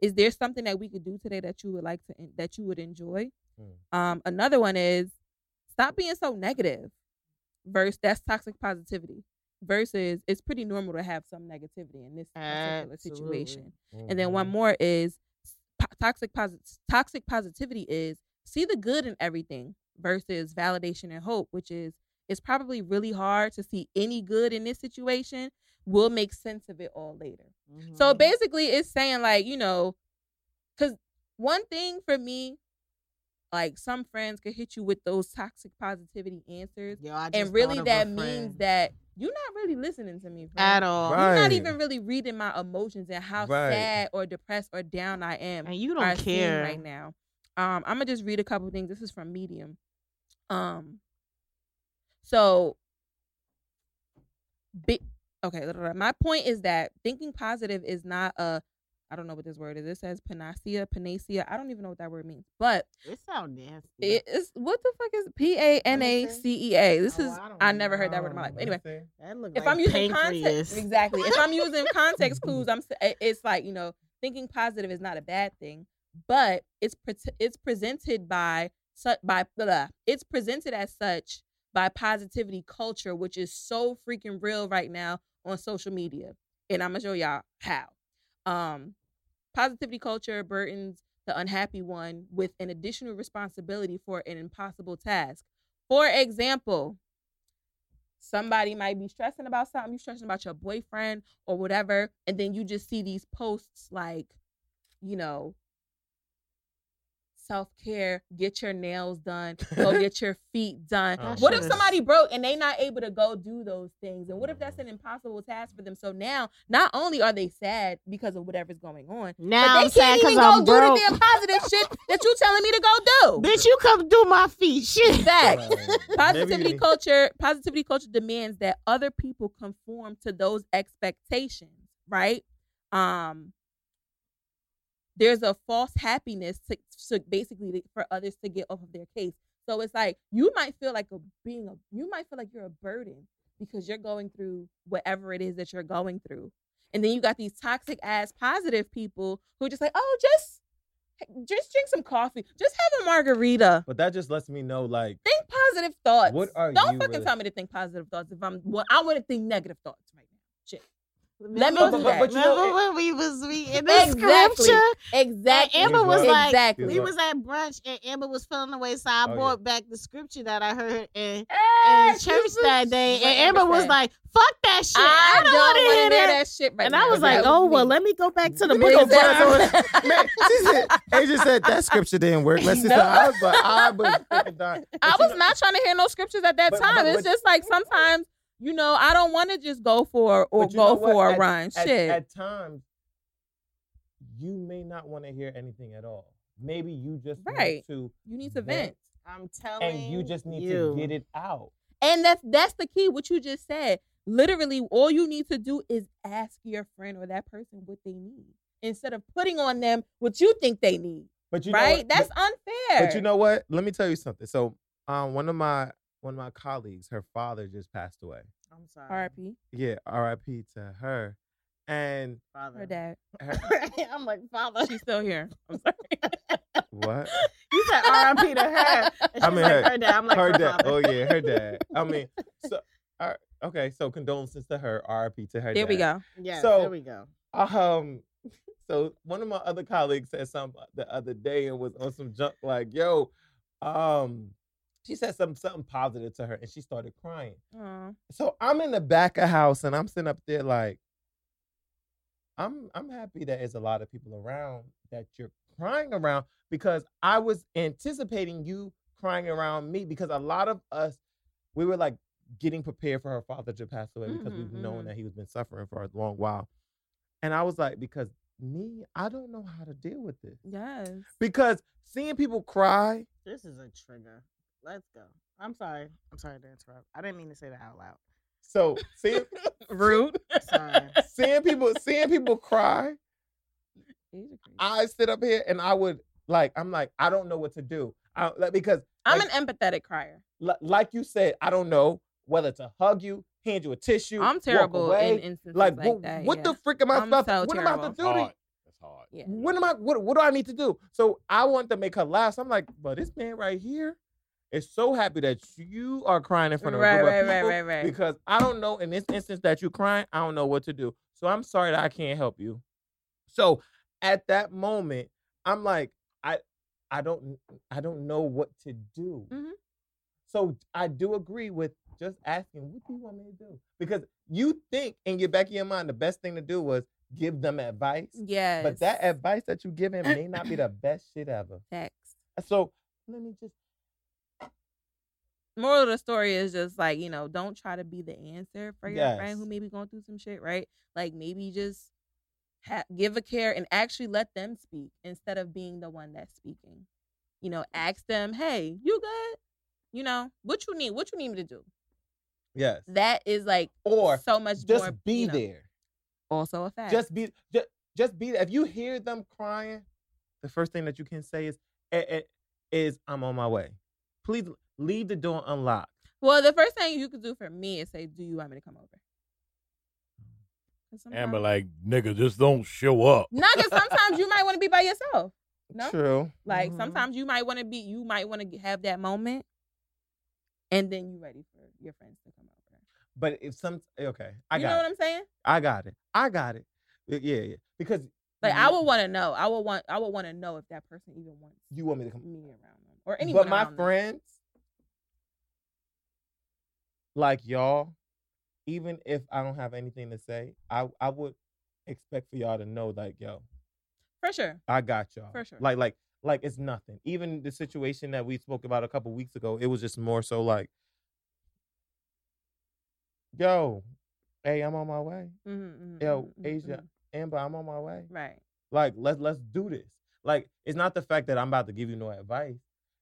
Is there something that we could do today that you would like to that you would enjoy? Hmm. Um, another one is stop being so negative. Versus, that's toxic positivity. Versus, it's pretty normal to have some negativity in this particular Absolutely. situation. Mm-hmm. And then one more is po- toxic posit- toxic positivity is see the good in everything versus validation and hope, which is it's probably really hard to see any good in this situation. We'll make sense of it all later. So Mhm. basically, it's saying like you know, because one thing for me, like some friends could hit you with those toxic positivity answers, Yo, and really that means that you're not really listening to me friend. at all, Right. You're not even really reading my emotions and how Right. sad or depressed or down I am and you don't care. right now. Um, I'm gonna just read a couple things. This is from Medium. Um, so, bi- okay. My point is that thinking positive is not a. I don't know what this word is. It says panacea, panacea. I don't even know what that word means, but It sounds nasty. it is what the fuck is P A N A C E A. This Oh, is I I never heard that word in my life. Anyway, that look if like I'm using pancreas. context, exactly. If I'm using context clues, I'm. It's like you know, thinking positive is not a bad thing, but it's pre- it's presented by such by blah, it's presented as such by positivity culture, which is so freaking real right now on social media, and I'm gonna show y'all how. Um, positivity culture burdens the unhappy one with an additional responsibility for an impossible task. For example, somebody might be stressing about something, you're stressing about your boyfriend or whatever, and then you just see these posts like, you know, self care, get your nails done, go get your feet done. Oh, what shit if somebody broke and they not able to go do those things? And what if that's an impossible task for them? So now, not only are they sad because of whatever's going on, now but I'm they can't because even go I'm do broke. the damn positive shit that you telling me to go do. Bitch, you come do my feet. Shit. Facts. Right. positivity Maybe- culture positivity culture demands that other people conform to those expectations right um there's a false happiness to, to basically for others to get off of their case so it's like you might feel like a being a you might feel like you're a burden because you're going through whatever it is that you're going through and then you got these toxic ass positive people who are just like oh just just drink some coffee just have a margarita But that just lets me know, like, think positive thoughts. What are Don't you fucking really- tell me to think positive thoughts if I'm. Well, I want to think negative thoughts right now. Shit. Let me Remember, do that. But you remember it- when we was reading the Exactly. scripture? Exactly. And Amber was Exactly. like, exactly. we was at brunch and Amber was feeling the way, so I Oh, yeah. brought back the scripture that I heard in, Ah, in church she that was- day, and Amber was like, "Fuck that shit! I, I, don't want to wanna hear that." that shit right and now. I was like, "Oh well, let me go back to the book go of back Man, she said, Asia said that scripture didn't work. Let's just No. I was I was freaking dying. But I was not trying to hear no scriptures at that time. it's just like sometimes, you know, I don't want to just go for or But you know go what? for a At- run. At, Shit. at times, you may not want to hear anything at all. Maybe you just Right. need to, you need to vent. vent. I'm telling and you just need you. to get it out. And that's that's the key. What you just said. Literally, all you need to do is ask your friend or that person what they need instead of putting on them what you think they need. But you know right? what? That's But, unfair. but you know what? Let me tell you something. So, um, one of my one of my colleagues, her father just passed away. I'm sorry, R.I.P. Yeah, R.I.P. to her. And father. Her dad. her, I'm like, father. She's still here. I'm sorry. what? You said R.I.P. to her. And I mean, like, her- her dad. I'm like, her her dad. father. Oh yeah, her dad. I mean, so all right, okay. So condolences to her. R.I.P. to her. there we go. Yeah. So- there we go. Um, so one of my other colleagues said something the other day and was on some junk like, "Yo, um." She said something something positive to her, and she started crying. Aw. So I'm in the back of house, and I'm sitting up there like, I'm I'm happy that there's a lot of people around that you're crying around because I was anticipating you crying around me because a lot of us we were like getting prepared for her father to pass away because Mhm, we've known mhm. that he was been suffering for a long while. And I was like, because me, I don't know how to deal with this. Yes. Because seeing people cry, This is a trigger. Let's go. I'm sorry. I'm sorry to interrupt. I didn't mean to say that out loud. so seeing Rude. Sorry. seeing people seeing people cry, I sit up here and I would like, I'm like, I don't know what to do. I, like, because I'm like, an empathetic crier. li- like you said, I don't know whether to hug you, hand you a tissue. I'm walk terrible away. in instances like, like, what, that. what yeah. the frick am I I'm supposed so to? What am I terrible. supposed to That's do? hard. That's hard. Yeah. What am I? What, what do I need to do? So I want to make her laugh. So I'm like, but this man right here is so happy that you are crying in front of a Right, group right, right, people right, right. because I don't know in this instance that you're crying. I don't know what to do. So I'm sorry that I can't help you. So at that moment, I'm like, I, I don't, I don't know what to do. Mhm. So I do agree with just asking, what do you want me to do? Because you think in your back of your mind, the best thing to do was give them advice. Yes. But that advice that you give him may not be the best shit ever. Facts. So let me just moral of the story is just like you know don't try to be the answer for your Yes. friend who may be going through some shit right like maybe just ha- give a care and actually let them speak instead of being the one that's speaking you know ask them hey you good you know what you need what you need me to do yes. that is like Or so much just more be you know, there. also a fact Just be just, just be there. If you hear them crying, the first thing that you can say is eh, eh, is I'm on my way. Please leave the door unlocked. well the first thing you could do for me is say do you want me to come over 'Cause Amber, sometimes- like, nigga, just don't show up. no because sometimes you might want to be by yourself no True. Like Mhm. sometimes you might want to be, you might want to have that moment, and then you ready for your friends to come over. But if some okay, I you got You know it. what I'm saying? I got it. I got it. Yeah, yeah. Because Like I would want to know. I would want. I would want to know if that person even wants you want me to come me around them or anyone. But my friends, like y'all, even if I don't have anything to say, I I would expect for y'all to know, like, yo, for sure. I got y'all. For sure. Like, like, like it's nothing. Even the situation that we spoke about a couple weeks ago, it was just more so like, yo, hey, I'm on my way. Mm-hmm, mm-hmm Yo, mm-hmm, mm-hmm, Asia, Amber, I'm on my way. Right. Like, let's let's do this. Like, it's not the fact that I'm about to give you no advice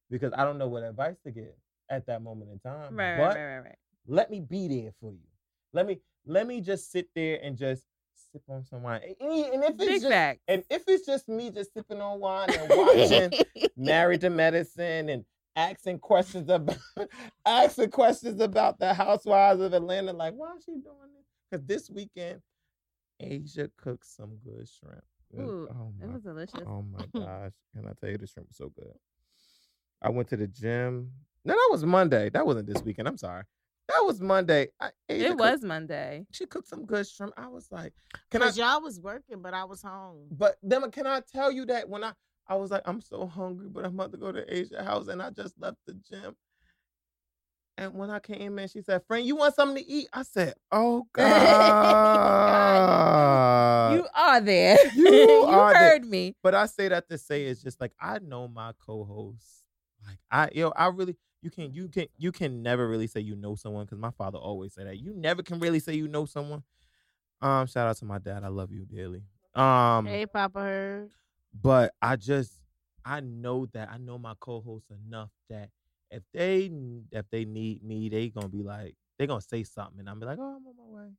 because I don't know what advice to give at that moment in time. Right. but Right. Right. Right. Right. Let me be there for you. Let me let me just sit there and just sip on some wine. And, and if it's Big just, and if it's just me just sipping on wine and watching Married to Medicine and asking questions about asking questions about the housewives of Atlanta, like why is she doing this? Because this weekend, Asia cooked some good shrimp. Ooh, oh it my was delicious. Oh my gosh. Can I tell you the shrimp was so good? I went to the gym No, that was Monday. That wasn't this weekend. I'm sorry. That was Monday. I, Asia It cooked- was Monday. She cooked some good shrimp. I was like, can I? Cause y'all was working, but I was home. But then can I tell you that when I I was like, I'm so hungry, but I'm about to go to Asia house, and I just left the gym. And when I came in, she said, "Friend, you want something to eat?" I said, "Oh God." you are there. you are there. heard me. But I say that to say it's just like I know my co-hosts. Like I yo, I really you can you can you can never really say you know someone because my father always said that. You never can really say you know someone. Um, shout out to my dad. I love you dearly. Um Hey, Papa but I just I know that I know my co-hosts enough that if they if they need me, they gonna be like they gonna say something, and I'm be like, oh, I'm on my way.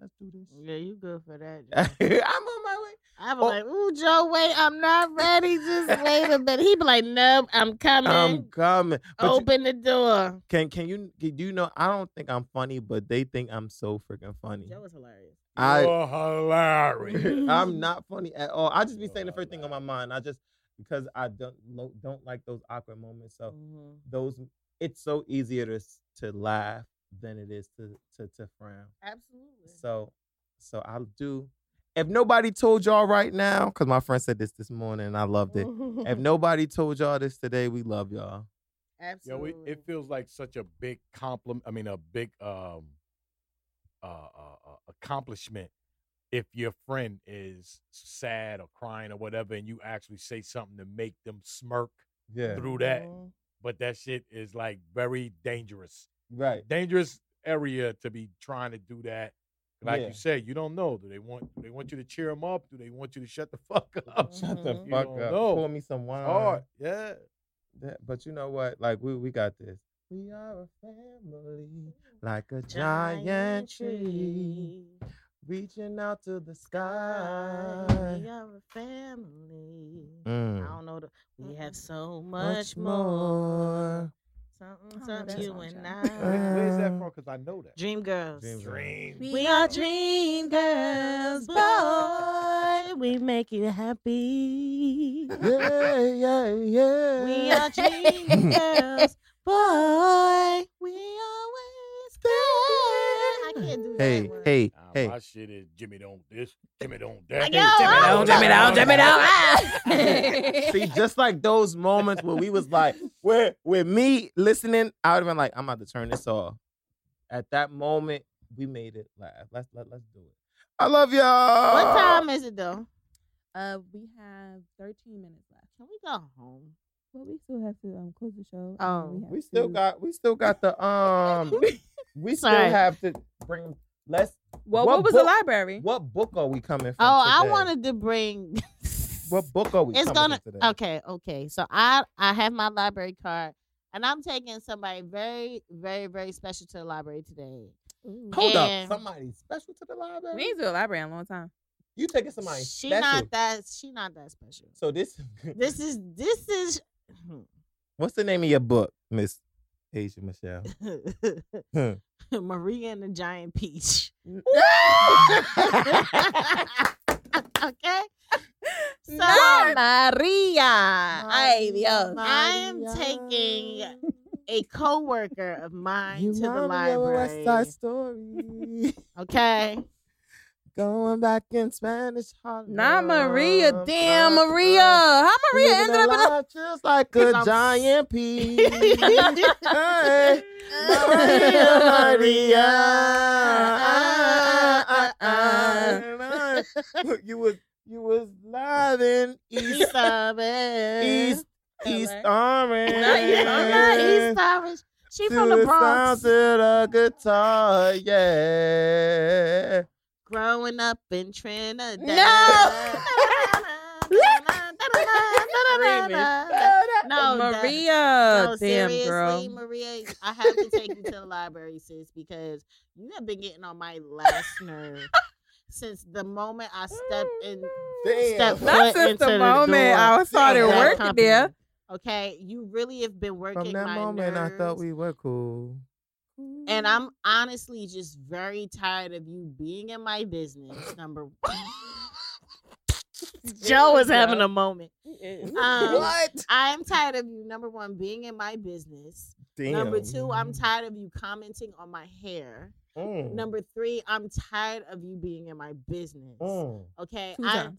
Let's do this. Yeah, you good for that. I'm on my way. I be Oh. like, ooh, Joe, wait, I'm not ready. Just wait a minute. He be like, nope, I'm coming. I'm coming. But you- Open the door. can can you do you know? I don't think I'm funny, but they think I'm so freaking funny. Joe is hilarious. I You're hilarious. I'm not funny at all. I just be saying the first thing on my mind. I just because I don't don't like those awkward moments. So Mhm. those it's so easier to to laugh than it is to to to frown. Absolutely. So so I'll do. If nobody told y'all right now, because my friend said this this morning and I loved it. If nobody told y'all this today, we love y'all. Yeah, Absolutely. we, it feels like such a big compliment. I mean, a big um, uh, uh, uh, accomplishment if your friend is sad or crying or whatever, and you actually say something to make them smirk Yeah. through that. Mhm. But that shit is like very dangerous. Right. Dangerous area to be trying to do that. Like Yeah. you said, you don't know. Do they want? Do they want you to cheer them up? Do they want you to shut the fuck up? Shut the Mhm. You fuck don't up. know. Pour me some wine. Hard, yeah. That- but you know what? Like we we got this. We are a family, like a giant tree, reaching out to the sky. We are a family. Mm. I don't know. The, we have so Much much more. More. Something, Oh, something you and. I. Where's that from? Because I know that. Dream girls. Dream Girls. Dream. We are dream girls, boy. We make you happy. Yeah, yeah, yeah. We are dream girls, boy. We always care. I can't do that. Hey, one. hey, Nah, hey. My shit is Jimmy don't this, Jimmy don't Like, that. yo, Jimmy I don't, don't Jimmy don't, Jimmy don't. See, just like those moments where we was like, where with me listening, I would have been like, I'm about to turn this off. At that moment, we made it laugh. Let's let, let's do it. I love y'all. What time is it though? Uh, we have 13 minutes left. Can we go home? Well, we still have to um close the show. Oh, We still got we still got the um we still Sorry. have to bring let's Well, what what, was the library? what book are we coming from? Oh, I wanted to bring. what book are we it's coming gonna from today? okay okay so i i have my library card and i'm taking somebody very very very special to the library today Ooh. Hold And- up. Somebody special to the library? We ain't to the library in a long time. You taking somebody she special. not that she not that special so this this is this is what's the name of your book, Miss Asia Michelle? Hmm. Maria and the giant peach okay so No, Maria. Ay, Dios. i am taking a co-worker of mine You to the remind me of a West library Side Story. okay Going back in Spanish Harlem. Not Maria. Damn, Maria. How Maria living ended up in a just like a giant pea. hey, Maria, Maria. you was you was loving in East Orange. East East Orange. Not East I'm not East Orange. She from the To Bronx. of the guitar, yeah. Growing up in Trinidad. No. no, Maria. no, Damn, seriously, girl. Maria, I have to take you to the library, sis, because you have been getting on my last nerve since the moment I stepped oh, in. Damn. Step Not since into the the moment I started working company. there. Okay, you really have been working From that my moment, nerves. I thought we were cool. And I'm honestly just very tired of you being in my business. Number one. Joe is having a moment. Um, what? I am tired of you. Number one, being in my business. Damn. Number two, I'm tired of you commenting on my hair. Mm. Number three, I'm tired of you being in my business. Mm. Okay, Two I times.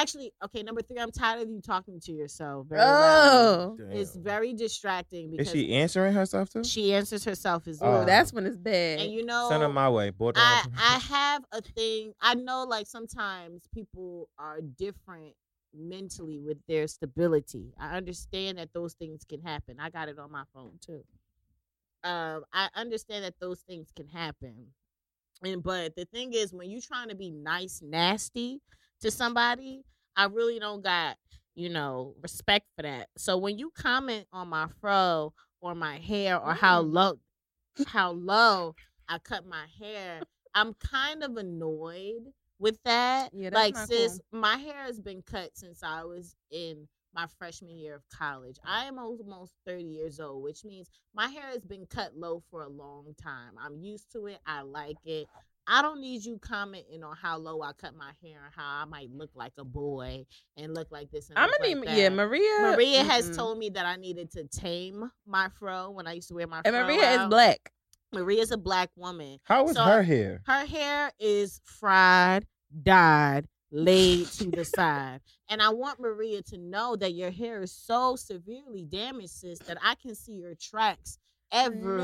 Actually okay. Number three, I'm tired of you talking to yourself. Very loudly. Oh, it's very distracting because Is she answering herself too? she answers herself as well. oh, that's when it's bad. and you know, Send her my way. Borderline. I I have a thing. I know like sometimes people are different mentally with their stability. I understand that those things can happen. I got it on my phone too. Um, I understand that those things can happen. And but the thing is when you're trying to be nice nasty to somebody, I really don't got, you know, respect for that. So when you comment on my fro or my hair or how Mm. low how low I cut my hair, I'm kind of annoyed with that. Yeah, like sis, my hair has been cut since I was in my freshman year of college. I am almost 30 years old, which means my hair has been cut low for a long time. I'm used to it. I like it. I don't need you commenting on how low I cut my hair and how I might look like a boy and look like this. And I'm gonna like be yeah. Maria. Maria has mm-mm. told me that I needed to tame my fro when I used to wear my and fro. Maria is out. black. Maria's a black woman. How is So- her hair? Her hair is fried, dyed, laid to the side. And I want Maria to know that your hair is so severely damaged, sis, that I can see your tracks every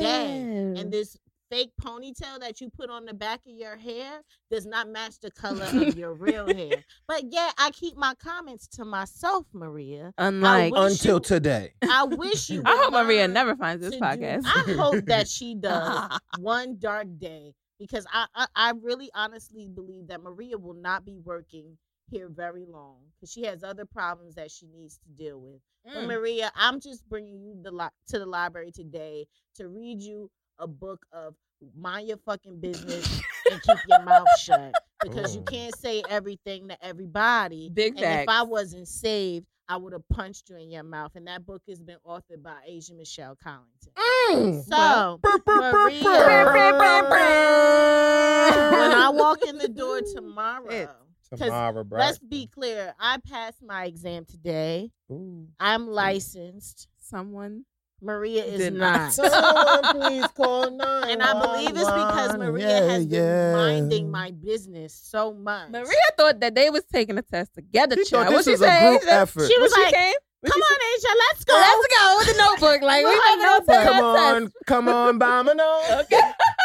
day. And this fake ponytail that you put on the back of your hair does not match the color of your real hair. But yet I keep my comments to myself, Maria. Unlike, Until you- today. I wish you I hope Maria never finds this to do- podcast. I hope that she does one dark day because I, I I really honestly believe that Maria will not be working here very long because she has other problems that she needs to deal with. But Mm. Maria, I'm just bringing you the li- to the library today to read you a book of mind your fucking business and keep your mouth shut because you can't say everything to everybody. Big and if I wasn't saved, I would have punched you in your mouth. And that book has been authored by Asia Michelle Collington. Mm. So Maria. when I walk in the door tomorrow, Tomorrow, bro. let's be clear, I passed my exam today. Ooh. I'm licensed. Someone Maria is Did not. not. Someone please call nine. and I believe it's because Maria Yeah, has been yeah. minding my business so much. Maria thought that they was taking a test together. She thought child. What this she was a say? group effort. She was When like, came, Come on, Asia, let's go. Let's go with the notebook. Like we have fucking on, Come on, come on, Bomino. Okay.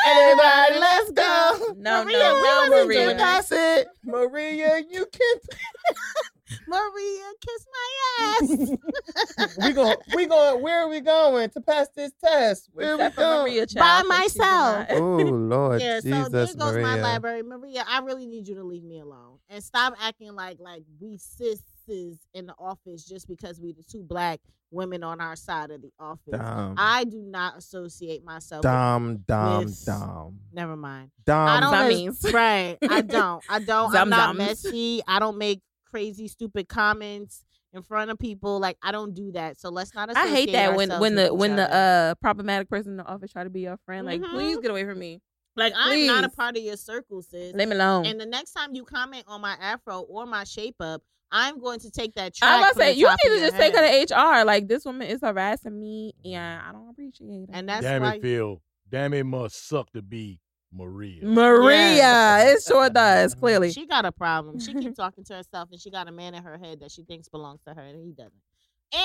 Everybody, let's go. No, Maria, no, no, Maria. doing That's it. Maria, you can Maria, kiss my ass. we going we going where are we going to pass this test? Where Except we for going? Maria, By child, 'cause she's myself. Oh Lord yeah, so Jesus, there goes Maria. my library. Maria, I really need you to leave me alone and stop acting like like we sisters in the office just because we the two black women on our side of the office. Dom, I do not associate myself. Dom, Dom, with- Dom, Never mind. Dom. I don't. That means. right. I don't. I don't. I'm not zums. messy. I don't make crazy, stupid comments in front of people. Like I don't do that. So let's not. I hate that when ourselves when the each when the uh problematic person in the office try to be your friend. Like, Mhm. please get away from me. like I'm not a part of your circle, sis. Leave me alone. And the next time you comment on my afro or my shape up, I'm going to take that track. I'm gonna say you need to your just take her to HR. Like this woman is harassing me, and I don't appreciate it. And that's Damn why it, Phil. Damn it, must suck to be Maria. Maria, Yes. it sure does. Clearly, she got a problem. She keeps talking to herself, and she got a man in her head that she thinks belongs to her, and he doesn't.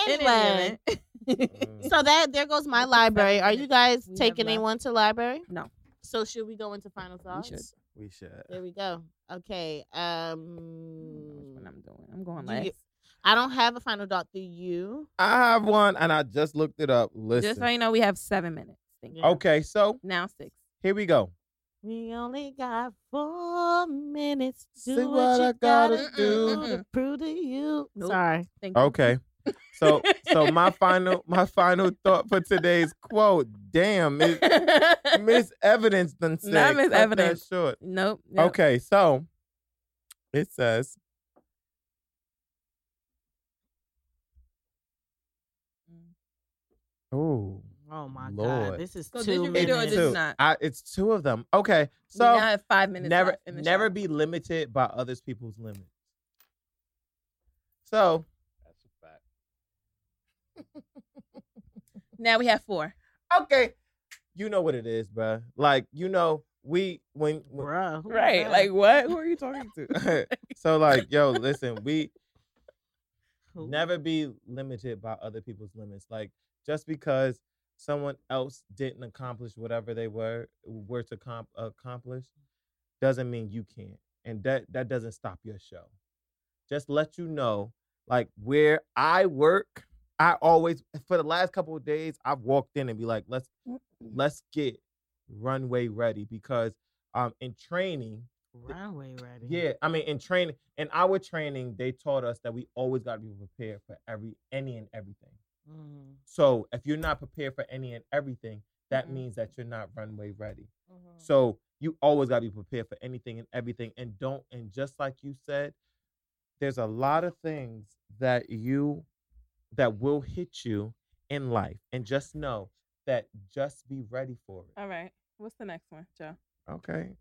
Anyway, so that there goes my library. Are you guys We taking anyone to library? No. So should we go into final thoughts? should. we should. There we go. Okay. Um, what I'm doing. I'm going Do you- last. I don't have a final thought. Do you? I have one, and I just looked it up. Listen. Just so you know, we have seven minutes. Yeah. Okay, so Now six. here we go. We only got four minutes. Do See what, what you I gotta gotta do. do to prove to you. Nope. Sorry. Thank you. Okay. So so my final my final thought for today's quote. Damn, Miss, Miss Evidence done said. Not Miss cut that Evidence. Short. nope. nope. Okay, so it says Oh Oh my Lord. God. This is So did two you read it or minutes. did you not? I, it's two of them. Okay, so we now so have five minutes. never left in the never show. be limited by other people's limits. So That's a fact. Now we have four. okay, you know what it is, bro. Like you know, we when, when Bruh, Right. that? Like what? Who are you talking to? so like yo, listen, we Who? never be limited by other people's limits. Like just because someone else didn't accomplish whatever they were were to comp- accomplish doesn't mean you can't. And that that doesn't stop your show. Just let you know like where I work, I always for the last couple of days I've walked in and be like, let's let's get runway ready because um in training runway ready. yeah, I mean, in training, in our training, they taught us that we always got to be prepared for every any and everything. Mhm, So if you're not prepared for any and everything, that Mhm. means that you're not runway ready. mhm. So you always got to be prepared for anything and everything, and don't. And just like you said, there's a lot of things that you that will hit you in life, and just know that just be ready for it. All right. What's the next one, Joe? Okay.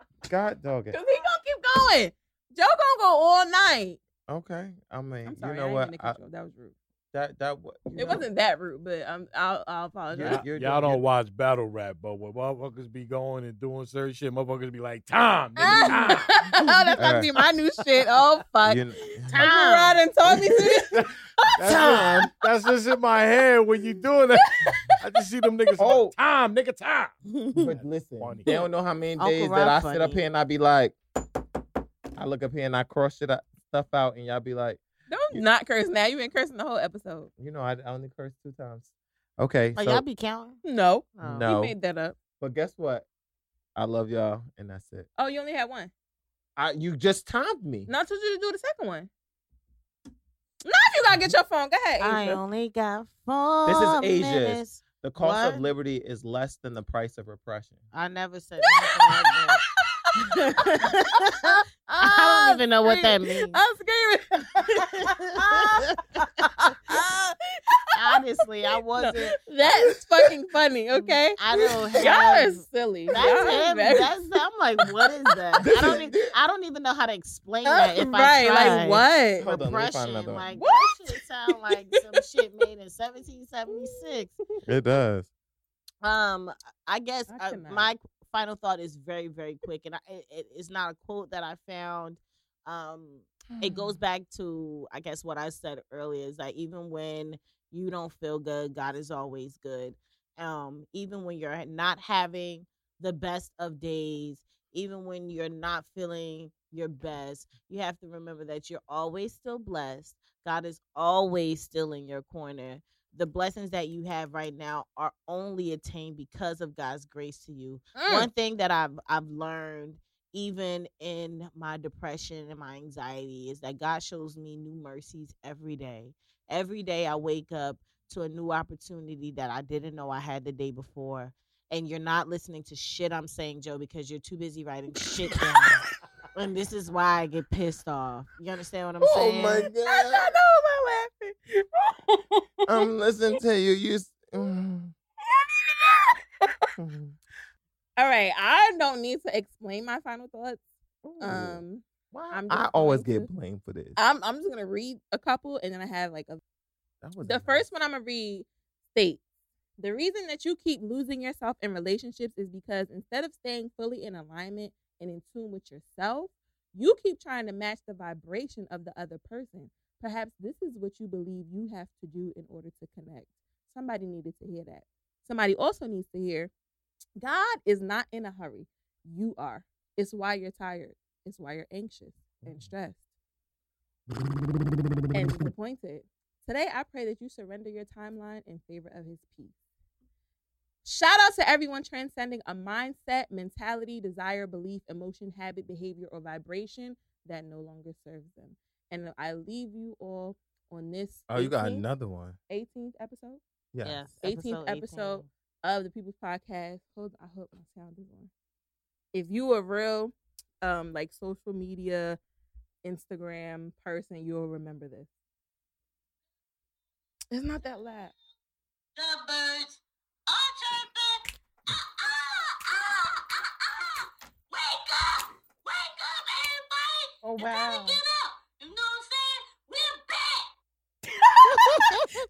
God dog it. Cause he gonna keep going. Joe gonna go all night. Okay. I mean, sorry. you know I what? I, cut you off. That was rude. That that what It wasn't that rude, but I'm, I'll, I'll apologize. Yeah. you're Y'all doing- don't watch battle rap, but when motherfuckers be going and doing certain shit, motherfuckers be like, Tom, nigga, Tom. oh, that's about uh, to be my new shit. Oh fuck. You kn- Uncle Rod and taught me to. Oh, that's just, that's just in my head when you doing that. I just see them niggas. Oh. Oh, Tom, nigga, Tom. but listen, funny. they don't know how many Uncle days Rob that I sit up here and I be like, I look up here and I cross shit out, stuff out, and y'all be like, Don't not curse now. You've been cursing the whole episode. you know, I, I only curse two times. Okay, Oh, so y'all be counting? No, Oh. No. you made that up. but guess what? I love y'all, and that's it. Oh, you only had one. I you just timed me. Not told you to do the second one. Now if you gotta get your phone, go ahead. I only got four This is Asia's. minutes. The cost What? of liberty is less than the price of repression. I never said that. I don't even know what that means. I'm screaming. Honestly, I wasn't. That's fucking funny. Okay, I don't have. y'all are silly. That's Y'all him. very- That's I'm like, what is that? I don't. Even, I don't even know how to explain that. If right, I like tried. what? Hold on, let me find another one. like What? that shit sound like some shit made in 1776. It does. Um, I guess I uh, my final thought is very, very quick, and I, it, it- it's not a quote that I found. Um, it goes back to I guess what I said earlier is that even when you don't feel good, God is always good. Um, even when you're not having the best of days, even when you're not feeling your best, you have to remember that you're always still blessed. God is always still in your corner. The blessings that you have right now are only attained because of God's grace to you Mm. one thing that I've I've learned even in my depression and my anxiety is that God shows me new mercies every day. Every day I wake up to a new opportunity that I didn't know I had the day before. And you're not listening to shit I'm saying, Joe, because you're too busy writing shit down. and this is why I get pissed off. You understand what I'm Oh saying? Oh my I god! don't know about laughing. I'm listening to you. You. Mm. Mm. All right, I don't need to explain my final thoughts. Ooh. Um, I always get to- blamed for this. I'm I'm just gonna read a couple, and then I have like a The nice. first one I'm gonna read states the reason that you keep losing yourself in relationships is because instead of staying fully in alignment and in tune with yourself, you keep trying to match the vibration of the other person. Perhaps this is what you believe you have to do in order to connect. Somebody needed to hear that. Somebody also needs to hear God is not in a hurry. You are. It's why you're tired. It's why you're anxious and mm. stressed and disappointed. Today, I pray that you surrender your timeline in favor of his peace. Shout out to everyone transcending a mindset, mentality, desire, belief, emotion, habit, behavior, or vibration that no longer serves them. And I leave you all on this Oh, you got another one. 18th episode Yes. Yes. 18th 18. episode. of the People's Podcast. Hold I hope my sound is on. If you a real um like social media Instagram person, you'll remember this. It's not that loud. The birds are chirping. Ah, ah, ah, ah, ah. Wake up! Wake up, everybody! Oh You better get up. You know what I'm saying? We're back.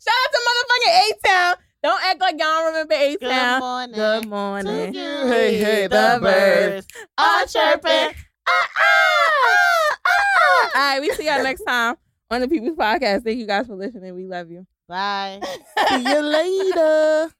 Singing A Town. Don't act like y'all don't remember A Town. Good Town. morning. Good to morning. you. Hey, hey, the birds are chirping. Ah, ah, ah, ah. All right, we see y'all next time on the People's Podcast. Thank you guys for listening. We love you. Bye. See you later.